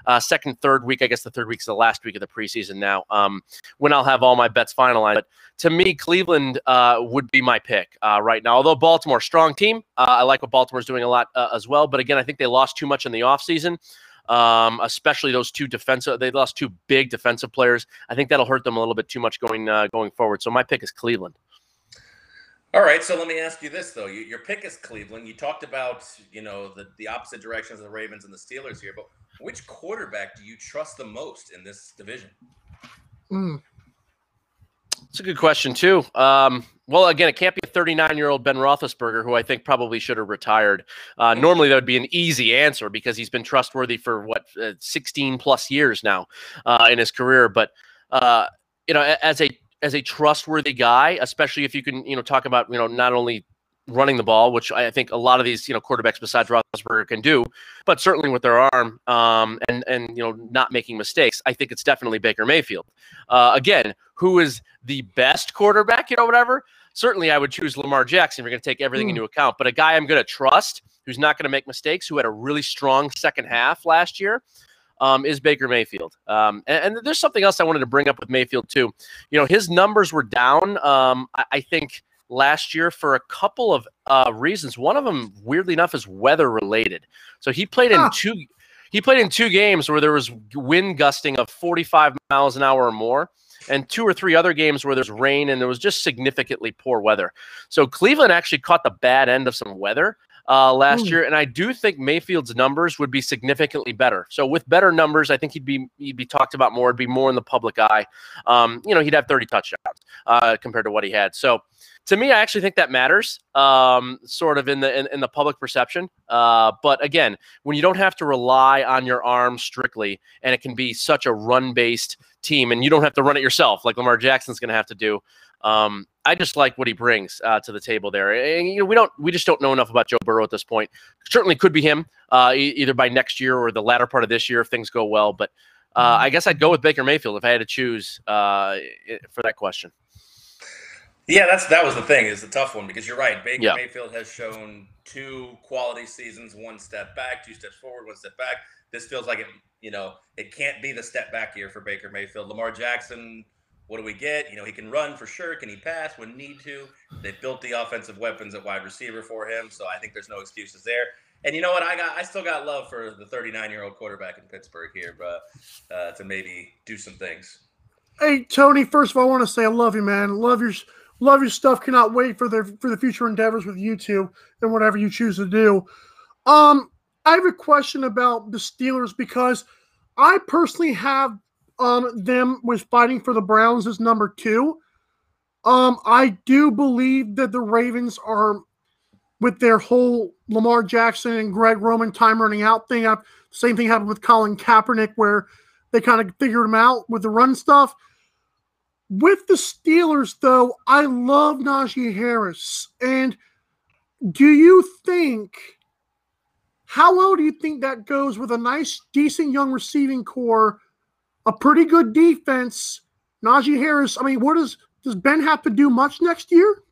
uh, second, third week. I guess the third week's the last week of the preseason now. Um, when I'll have all my bets finalized. But to me, Cleveland uh, would be my pick uh, right now. Although Baltimore, strong team, uh, I like what Baltimore's doing a lot uh, as well. But again, I think they lost too much in the offseason um, especially those two defensive. They lost two big defensive players. I think that'll hurt them a little bit too much going uh, going forward. So my pick is Cleveland. All right, so let me ask you this though: you, your pick is Cleveland. You talked about you know the the opposite directions of the Ravens and the Steelers here, but which quarterback do you trust the most in this division? Mm. It's a good question too. Um, well, again, it can't be a 39 year old Ben Roethlisberger, who I think probably should have retired. Uh, normally, that would be an easy answer because he's been trustworthy for what uh, 16 plus years now uh, in his career. But uh, you know, as a as a trustworthy guy, especially if you can, you know, talk about you know not only running the ball, which I think a lot of these you know quarterbacks besides Roethlisberger can do, but certainly with their arm um, and and you know not making mistakes. I think it's definitely Baker Mayfield. Uh, again, who is the best quarterback? You know, whatever. Certainly, I would choose Lamar Jackson. We're going to take everything mm. into account, but a guy I'm going to trust, who's not going to make mistakes, who had a really strong second half last year. Um, is Baker Mayfield. Um, and, and, there's something else I wanted to bring up with Mayfield too. You know, his numbers were down. Um, I, I, think last year for a couple of uh, reasons. One of them, weirdly enough, is weather related. So he played in two. He played in two games where there was wind gusting of 45 miles an hour or more and two or three other games where there's rain and there was just significantly poor weather. So Cleveland actually caught the bad end of some weather uh, last mm. year, and I do think Mayfield's numbers would be significantly better. So with better numbers, I think he'd be he'd be talked about more. It'd be more in the public eye. Um, you know, he'd have 30 touchdowns uh, compared to what he had. So to me, I actually think that matters, um, sort of in the in, in the public perception. Uh, but again, when you don't have to rely on your arm strictly, and it can be such a run based team, and you don't have to run it yourself like Lamar Jackson's going to have to do. Um, I just like what he brings uh, to the table there. And you know, we don't, we just don't know enough about Joe Burrow at this point. Certainly could be him uh, e- either by next year or the latter part of this year if things go well. But uh, mm-hmm. I guess I'd go with Baker Mayfield if I had to choose uh, for that question. Yeah, that's that was the thing. Is the tough one because you're right. Baker yeah. Mayfield has shown two quality seasons, one step back, two steps forward, one step back. This feels like it. You know, it can't be the step back year for Baker Mayfield. Lamar Jackson what do we get? You know, he can run for sure. Can he pass when need to? They built the offensive weapons at wide receiver for him, so I think there's no excuses there. And you know what? I got I still got love for the 39 year old quarterback in Pittsburgh here, but uh, to maybe do some things. Hey Tony, first of all, I want to say I love you, man. Love your love your stuff. Cannot wait for the for the future endeavors with you two and whatever you choose to do. Um, I have a question about the Steelers because I personally have um, them was fighting for the Browns as number two. Um, I do believe that the Ravens are with their whole Lamar Jackson and Greg Roman time running out thing. I've, same thing happened with Colin Kaepernick, where they kind of figured him out with the run stuff. With the Steelers, though, I love Najee Harris. And do you think, how well do you think that goes with a nice, decent young receiving corps a pretty good defense. Najee Harris. I mean, what does does Ben have to do much next year?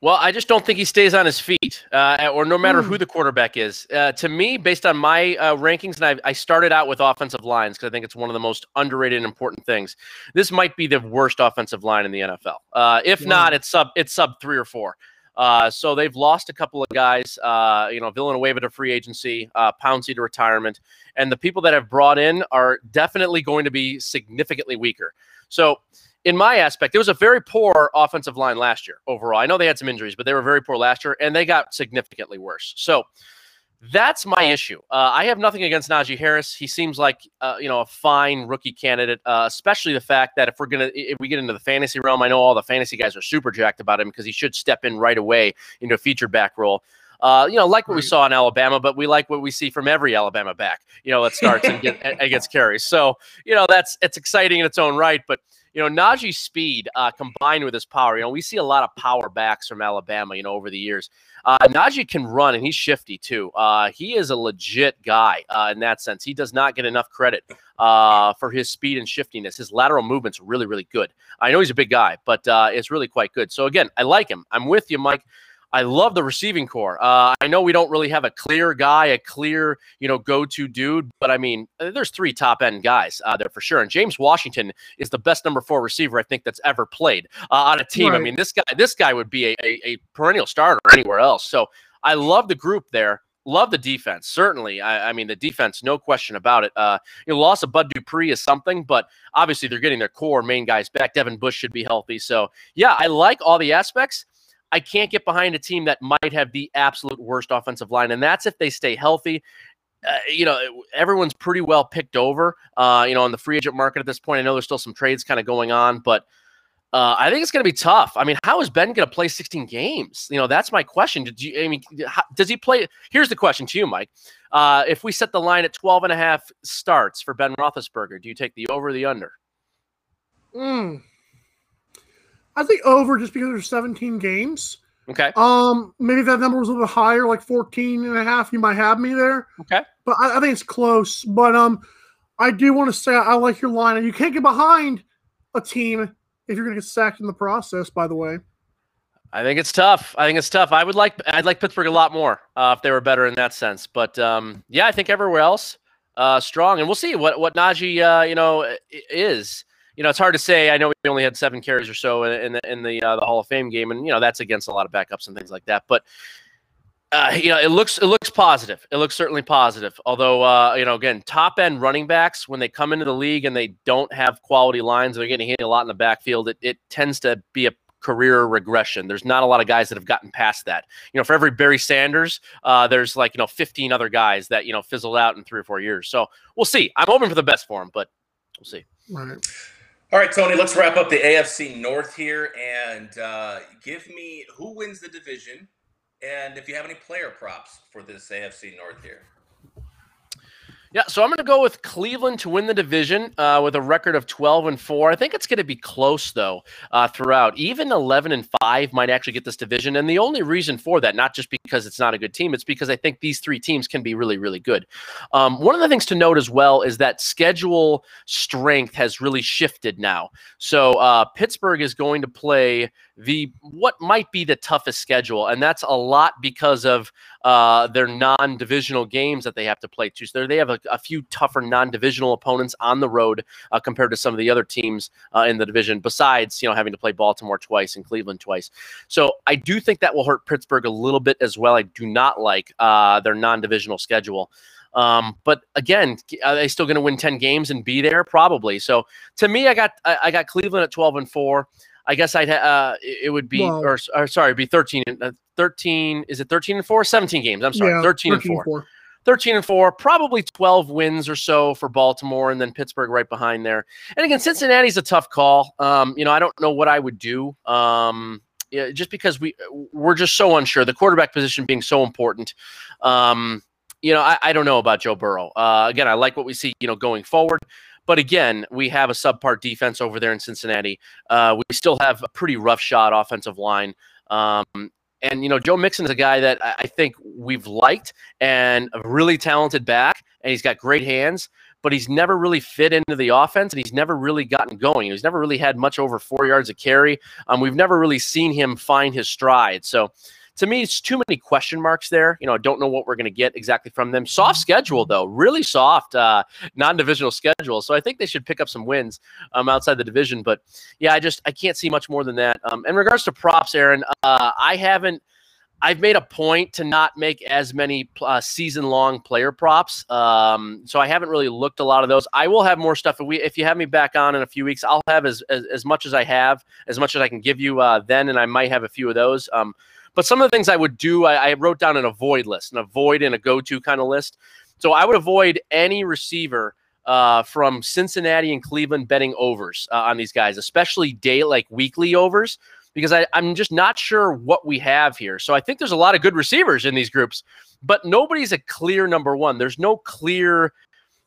Well, I just don't think he stays on his feet, uh, or no matter who hmm. the quarterback is. Uh, to me, based on my uh, rankings, and I, I, started out with offensive lines because I think it's one of the most underrated and important things. This might be the worst offensive line in the NFL. Uh, if yeah. not, it's sub it's sub three or four. Uh, so they've lost a couple of guys. Uh, you know, Villanueva to free agency, uh, Pouncey to retirement, and the people that have brought in are definitely going to be significantly weaker. So, in my aspect, it was a very poor offensive line last year overall. I know they had some injuries, but they were very poor last year, and they got significantly worse. So that's my issue. Uh, I have nothing against Najee Harris. He seems like uh, you know a fine rookie candidate, uh, especially the fact that if we're gonna if we get into the fantasy realm, I know all the fantasy guys are super jacked about him because he should step in right away into a featured back role. Uh, you know, like what we saw in Alabama, but we like what we see from every Alabama back. You know, that starts and, get, and gets carries. So you know that's it's exciting in its own right, but you know, Najee's speed uh, combined with his power, you know, we see a lot of power backs from Alabama, you know, over the years. Uh, Najee can run and he's shifty too. Uh, he is a legit guy uh, in that sense. He does not get enough credit uh, for his speed and shiftiness. His lateral movement's are really, really good. I know he's a big guy, but uh, it's really quite good. So again, I like him. I'm with you, Mike. I love the receiving corps. Uh, I know we don't really have a clear guy, a clear, you know, go-to dude, but I mean, uh, there's three top-end guys uh, there for sure. And James Washington is the best number four receiver I think that's ever played uh, on a team. Right. I mean, this guy, this guy would be a, a, a, perennial starter anywhere else. So I love the group there. Love the defense, certainly. I, I mean, the defense, no question about it. Uh, you know, loss of Bud Dupree is something, but obviously they're getting their core main guys back. Devin Bush should be healthy. So yeah, I like all the aspects. I can't get behind a team that might have the absolute worst offensive line, and that's if they stay healthy. Uh, you know, everyone's pretty well picked over. Uh, you know, on the free agent market at this point. I know there's still some trades kind of going on, but uh, I think it's going to be tough. I mean, how is Ben going to play 16 games? You know, that's my question. Did you? I mean, how, does he play? Here's the question to you, Mike. Uh, if we set the line at 12 and a half starts for Ben Roethlisberger, do you take the over, the under? Hmm. I think over just because there's 17 games. Okay. Um, maybe that number was a little bit higher, like 14 and a half. You might have me there. Okay. But I, I think it's close. But um, I do want to say I, I like your line. And you can't get behind a team if you're going to get sacked in the process. By the way. I think it's tough. I think it's tough. I would like I'd like Pittsburgh a lot more uh, if they were better in that sense. But um, yeah, I think everywhere else uh, strong, and we'll see what what Najee uh, you know is. You know, it's hard to say. I know we only had seven carries or so in the in the uh, the Hall of Fame game, and you know that's against a lot of backups and things like that. But uh, you know, it looks it looks positive. It looks certainly positive. Although, uh, you know, again, top end running backs when they come into the league and they don't have quality lines, they're getting hit a lot in the backfield. It, it tends to be a career regression. There's not a lot of guys that have gotten past that. You know, for every Barry Sanders, uh, there's like you know 15 other guys that you know fizzled out in three or four years. So we'll see. I'm hoping for the best for him, but we'll see. Right. All right, Tony. Let's wrap up the AFC North here and uh, give me who wins the division and if you have any player props for this AFC North here. Yeah, so I'm going to go with Cleveland to win the division uh, with a record of 12 and four. I think it's going to be close though uh, throughout. Even 11 and five might actually get this division, and the only reason for that, not just because it's not a good team, it's because I think these three teams can be really, really good. Um, one of the things to note as well is that schedule strength has really shifted now. So uh, Pittsburgh is going to play the what might be the toughest schedule, and that's a lot because of uh, their non-divisional games that they have to play too. So they have a, a few tougher non-divisional opponents on the road uh, compared to some of the other teams uh, in the division. Besides, you know, having to play Baltimore twice and Cleveland twice. So I do think that will hurt Pittsburgh a little bit as well. I do not like uh, their non-divisional schedule. Um, but again, are they still going to win 10 games and be there? Probably. So to me, I got I, I got Cleveland at 12 and 4. I guess I'd uh, it would be well, or, or, sorry, be 13 uh, 13 is it 13 and 4 17 games. I'm sorry, yeah, 13, 13 and 4. 4. 13 and 4, probably 12 wins or so for Baltimore and then Pittsburgh right behind there. And again, Cincinnati's a tough call. Um, you know, I don't know what I would do. Um, yeah, just because we we're just so unsure, the quarterback position being so important. Um, you know, I, I don't know about Joe Burrow. Uh, again, I like what we see, you know, going forward. But again, we have a subpart defense over there in Cincinnati. Uh, we still have a pretty rough shot offensive line. Um, and you know, Joe Mixon is a guy that I think we've liked and a really talented back, and he's got great hands. But he's never really fit into the offense, and he's never really gotten going. He's never really had much over four yards of carry. Um, we've never really seen him find his stride. So to me, it's too many question marks there. You know, I don't know what we're going to get exactly from them. Soft schedule, though, really soft uh, non-divisional schedule. So I think they should pick up some wins um, outside the division. But yeah, I just I can't see much more than that. Um, in regards to props, Aaron, uh, I haven't. I've made a point to not make as many uh, season-long player props, um, so I haven't really looked a lot of those. I will have more stuff. If we, if you have me back on in a few weeks, I'll have as as, as much as I have, as much as I can give you uh, then, and I might have a few of those. Um, but some of the things I would do, I, I wrote down an avoid list, an avoid and a go to kind of list. So I would avoid any receiver uh, from Cincinnati and Cleveland betting overs uh, on these guys, especially day like weekly overs, because I, I'm just not sure what we have here. So I think there's a lot of good receivers in these groups, but nobody's a clear number one. There's no clear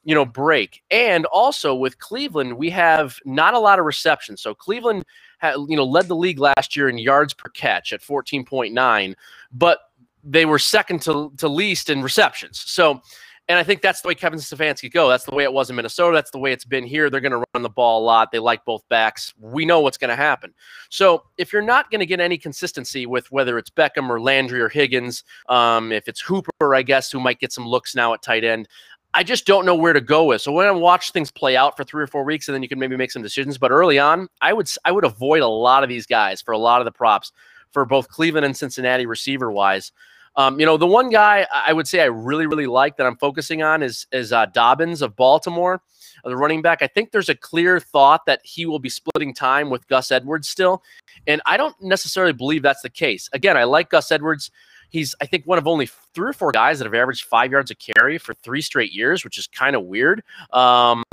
you know, break. And also with Cleveland, we have not a lot of reception. So Cleveland had, you know, led the league last year in yards per catch at 14.9, but they were second to, to least in receptions. So, and I think that's the way Kevin Stefanski go. That's the way it was in Minnesota. That's the way it's been here. They're going to run the ball a lot. They like both backs. We know what's going to happen. So if you're not going to get any consistency with whether it's Beckham or Landry or Higgins, um, if it's Hooper, I guess, who might get some looks now at tight end, I just don't know where to go with. So when I watch things play out for three or four weeks, and then you can maybe make some decisions. But early on, I would I would avoid a lot of these guys for a lot of the props for both Cleveland and Cincinnati receiver wise. Um, you know, the one guy I would say I really really like that I'm focusing on is is uh, Dobbins of Baltimore, the running back. I think there's a clear thought that he will be splitting time with Gus Edwards still, and I don't necessarily believe that's the case. Again, I like Gus Edwards. He's, I think, one of only three or four guys that have averaged five yards a carry for three straight years, which is kind of weird. Um,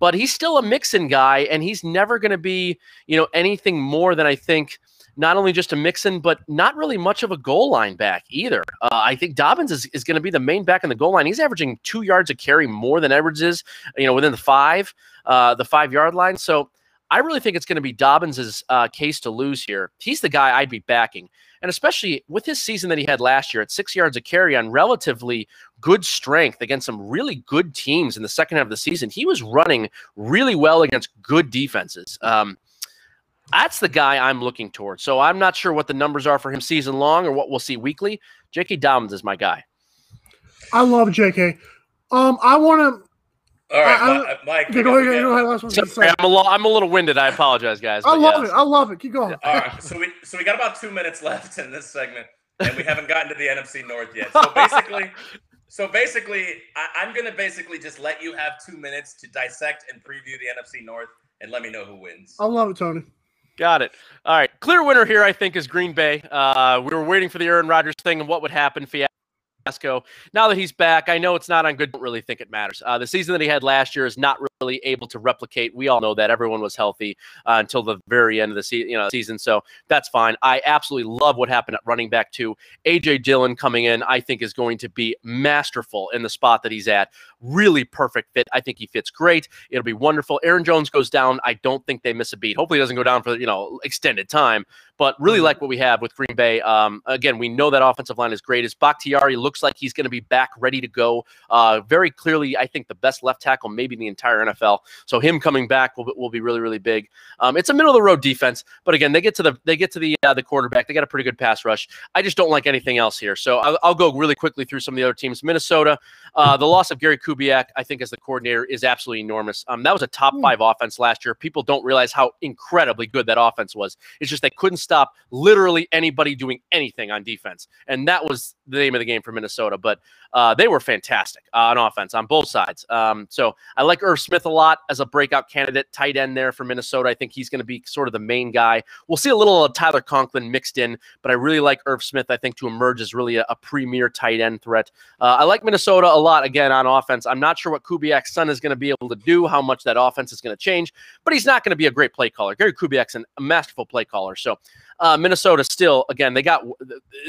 but he's still a Mixon guy, and he's never going to be, you know, anything more than I think not only just a Mixon, but not really much of a goal line back either. Uh, I think Dobbins is, is going to be the main back in the goal line. He's averaging two yards a carry more than Edwards is, you know, within the five, uh, the five yard line. So I really think it's going to be Dobbins's uh, case to lose here. He's the guy I'd be backing. And especially with his season that he had last year at six yards a carry on relatively good strength against some really good teams in the second half of the season, he was running really well against good defenses. Um, that's the guy I'm looking towards. So I'm not sure what the numbers are for him season long or what we'll see weekly. J.K. Dobbins is my guy. I love J.K. Um, I want to All right, I- Mi- Mike. Okay, go ahead, go ahead. Last one. Sorry, I'm a little I'm a little winded. I apologize, guys. I love yes. it. I love it. Keep going. All right, so we so we got about two minutes left in this segment, and we haven't gotten to the NFC North yet. So basically, so basically, I, I'm gonna basically just let you have two minutes to dissect and preview the NFC North, and let me know who wins. I love it, Tony. Got it. All right. Clear winner here, I think, is Green Bay. Uh, we were waiting for the Aaron Rodgers thing and what would happen. Fiasco. Now that he's back, I know it's not on good. Don't really think it matters. Uh, the season that he had last year is not really able to replicate. We all know that everyone was healthy uh, until the very end of the se- you know, season, so that's fine. I absolutely love what happened at running back too. AJ Dillon coming in, I think, is going to be masterful in the spot that he's at. Really perfect fit. I think he fits great. It'll be wonderful. Aaron Jones goes down. I don't think they miss a beat. Hopefully, he doesn't go down for you know extended time. But really like what we have with Green Bay. Um, again, we know that offensive line is great. As Bakhtiari looks like he's going to be back, ready to go. Uh, very clearly, I think the best left tackle, maybe in the entire NFL. So him coming back will, will be really, really big. Um, it's a middle of the road defense, but again, they get to the they get to the uh, the quarterback. They got a pretty good pass rush. I just don't like anything else here. So I'll, I'll go really quickly through some of the other teams. Minnesota, uh, the loss of Gary Kubiak, I think, as the coordinator, is absolutely enormous. Um, that was a top Hmm. five offense last year. People don't realize how incredibly good that offense was. It's just they couldn't stop literally anybody doing anything on defense, and that was the name of the game for Minnesota. But uh, they were fantastic uh, on offense on both sides. Um, so I like Irv Smith a lot as a breakout candidate, tight end there for Minnesota. I think he's going to be sort of the main guy. We'll see a little of Tyler Conklin mixed in, but I really like Irv Smith. I think to emerge as really a, a premier tight end threat. Uh, I like Minnesota a lot again on offense. I'm not sure what Kubiak's son is going to be able to do, how much that offense is going to change, but he's not going to be a great play caller. Gary Kubiak's an, a masterful play caller. So uh, Minnesota still, again, they got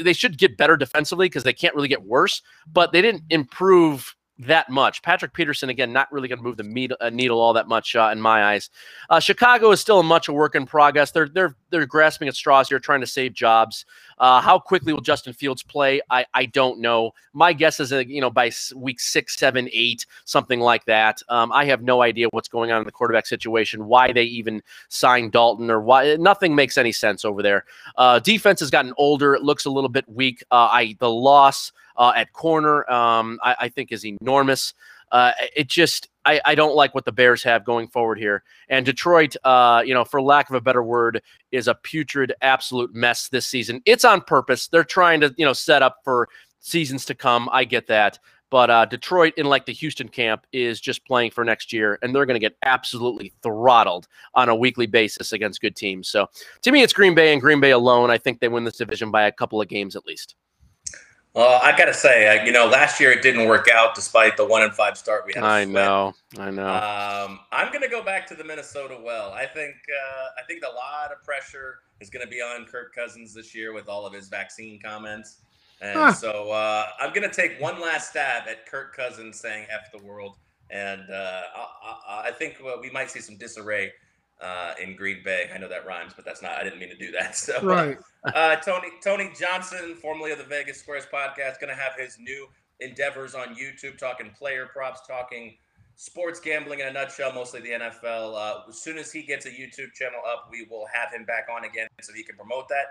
they should get better defensively because they can't really get worse, but they didn't improve that much. Patrick Peterson, again, not really going to move the meat, uh, needle all that much uh, in my eyes. Uh, Chicago is still a much a work in progress. They're they're they're grasping at straws here, trying to save jobs. Uh, how quickly will Justin Fields play? I I don't know. My guess is uh, you know by week six, seven, eight, something like that. Um, I have no idea what's going on in the quarterback situation. Why they even signed Dalton or why nothing makes any sense over there. Uh, defense has gotten older. It looks a little bit weak. Uh, I the loss uh, at corner, um, I, I think is enormous. Uh, it just, I, I don't like what the Bears have going forward here. And Detroit, uh, you know, for lack of a better word, is a putrid, absolute mess this season. It's on purpose. They're trying to, you know, set up for seasons to come. I get that. But uh, Detroit, in like the Houston camp, is just playing for next year, and they're going to get absolutely throttled on a weekly basis against good teams. So to me, it's Green Bay and Green Bay alone. I think they win this division by a couple of games at least. Well, I gotta say, uh, you know, last year it didn't work out despite the one and five start we had. I know. I know. Um, I'm gonna go back to the Minnesota well. I think uh, I think a lot of pressure is gonna be on Kirk Cousins this year with all of his vaccine comments, and Huh. so uh, I'm gonna take one last stab at Kirk Cousins saying "f the world," and uh, I, I, I think uh, we might see some disarray uh, in Green Bay. I know that rhymes, but that's not. I didn't mean to do that. So Right. uh, Tony Tony Johnson, formerly of the Vegas Squares podcast, going to have his new endeavors on YouTube, talking player props, talking sports gambling in a nutshell, mostly the NFL. Uh, as soon as he gets a YouTube channel up, we will have him back on again so he can promote that.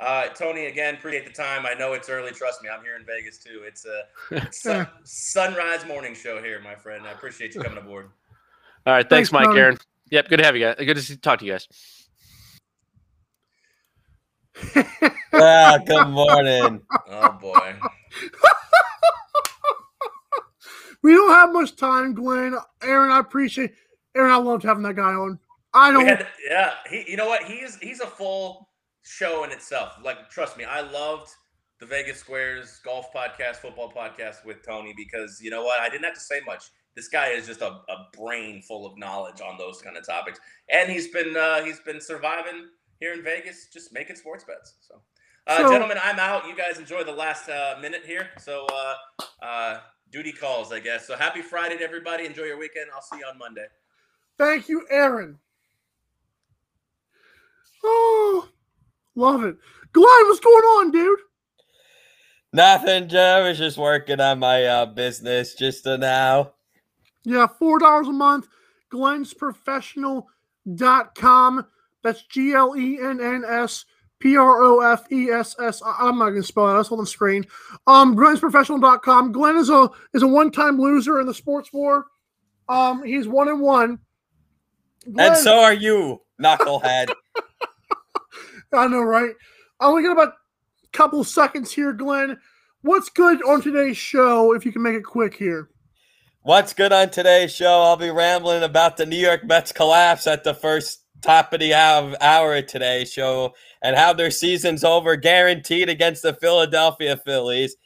Uh, Tony, again, appreciate the time. I know it's early. Trust me, I'm here in Vegas too. It's a sun, sunrise morning show here, my friend. I appreciate you coming aboard. All right. Thanks, Thanks, Mike, Tony. Aaron. Yep. Good to have you guys. Good to see, talk to you guys. Ah, good morning. Oh boy. we don't have much time, Glenn. Aaron, I appreciate. Aaron, I loved having that guy on. I We don't. had, yeah, he. You know what? He's he's a full show in itself. Like, trust me, I loved the Vegas Squares golf podcast, football podcast with Tony because you know what? I didn't have to say much. This guy is just a, a brain full of knowledge on those kind of topics, and he's been uh, he's been surviving here in Vegas, just making sports bets. So, uh, So- gentlemen, I'm out. You guys enjoy the last uh, minute here. So, uh, uh, duty calls, I guess. So, happy Friday to everybody. Enjoy your weekend. I'll see you on Monday. Thank you, Aaron. Oh, love it. Glenn, what's going on, dude? Nothing, Joe. I was just working on my uh, business just to now. Yeah, four dollars a month. Glenn'sProfessional.com. That's G L E N N S P R O F E S S. I'm not gonna spell it. That's on the screen. Um, Glenn'sProfessional.com. Glenn is a is a one time loser in the sports war. Um, he's one and one. Glenn, And so are you, knucklehead. I know, right? I only got about a couple seconds here, Glenn. What's good on today's show? If you can make it quick here. What's good on today's show? I'll be rambling about the New York Mets collapse at the first top of the hour, of today's show and how their season's over, guaranteed against the Philadelphia Phillies.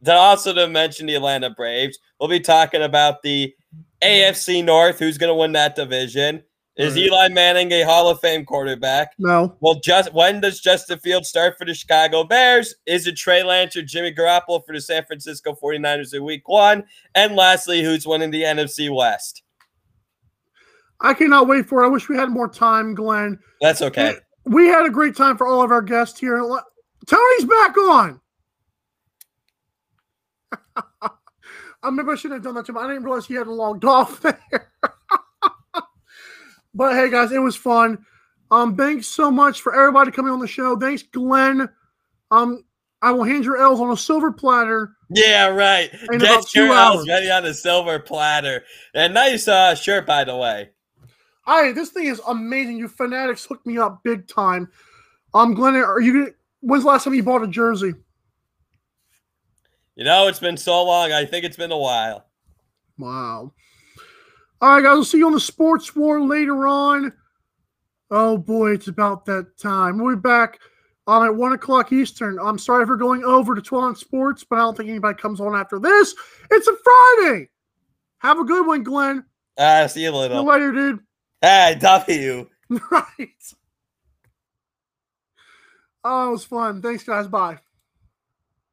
Then also to mention the Atlanta Braves. We'll be talking about the AFC North, who's going to win that division. Is. Eli Manning a Hall of Fame quarterback? No. Well, just when does Justin Fields start for the Chicago Bears? Is it Trey Lance or Jimmy Garoppolo for the San Francisco 49ers in week one? And lastly, who's winning the NFC West? I cannot wait for it. I wish we had more time, Glenn. That's okay. We had a great time for all of our guests here. Tony's back on. I remember I shouldn't have done that to him. I didn't realize he hadn't logged off there. But hey, guys, it was fun. Um, thanks so much for everybody coming on the show. Thanks, Glenn. Um, I will hand your L's on a silver platter. Yeah, right. Get your L's hours. ready on a silver platter. And nice uh, shirt, by the way. Hey, this thing is amazing. You fanatics hooked me up big time. Um, Glenn, are you gonna? When's the last time you bought a jersey? You know, it's been so long. I think it's been a while. Wow. All right, guys. We'll see you on the Sports War later on. Oh boy, it's about that time. We'll be back um, at one o'clock Eastern. I'm sorry for going over to 12 on Sports, but I don't think anybody comes on after this. It's a Friday. Have a good one, Glenn. Ah, see you See you later. later, dude. Hey, W. right. Oh, it was fun. Thanks, guys. Bye.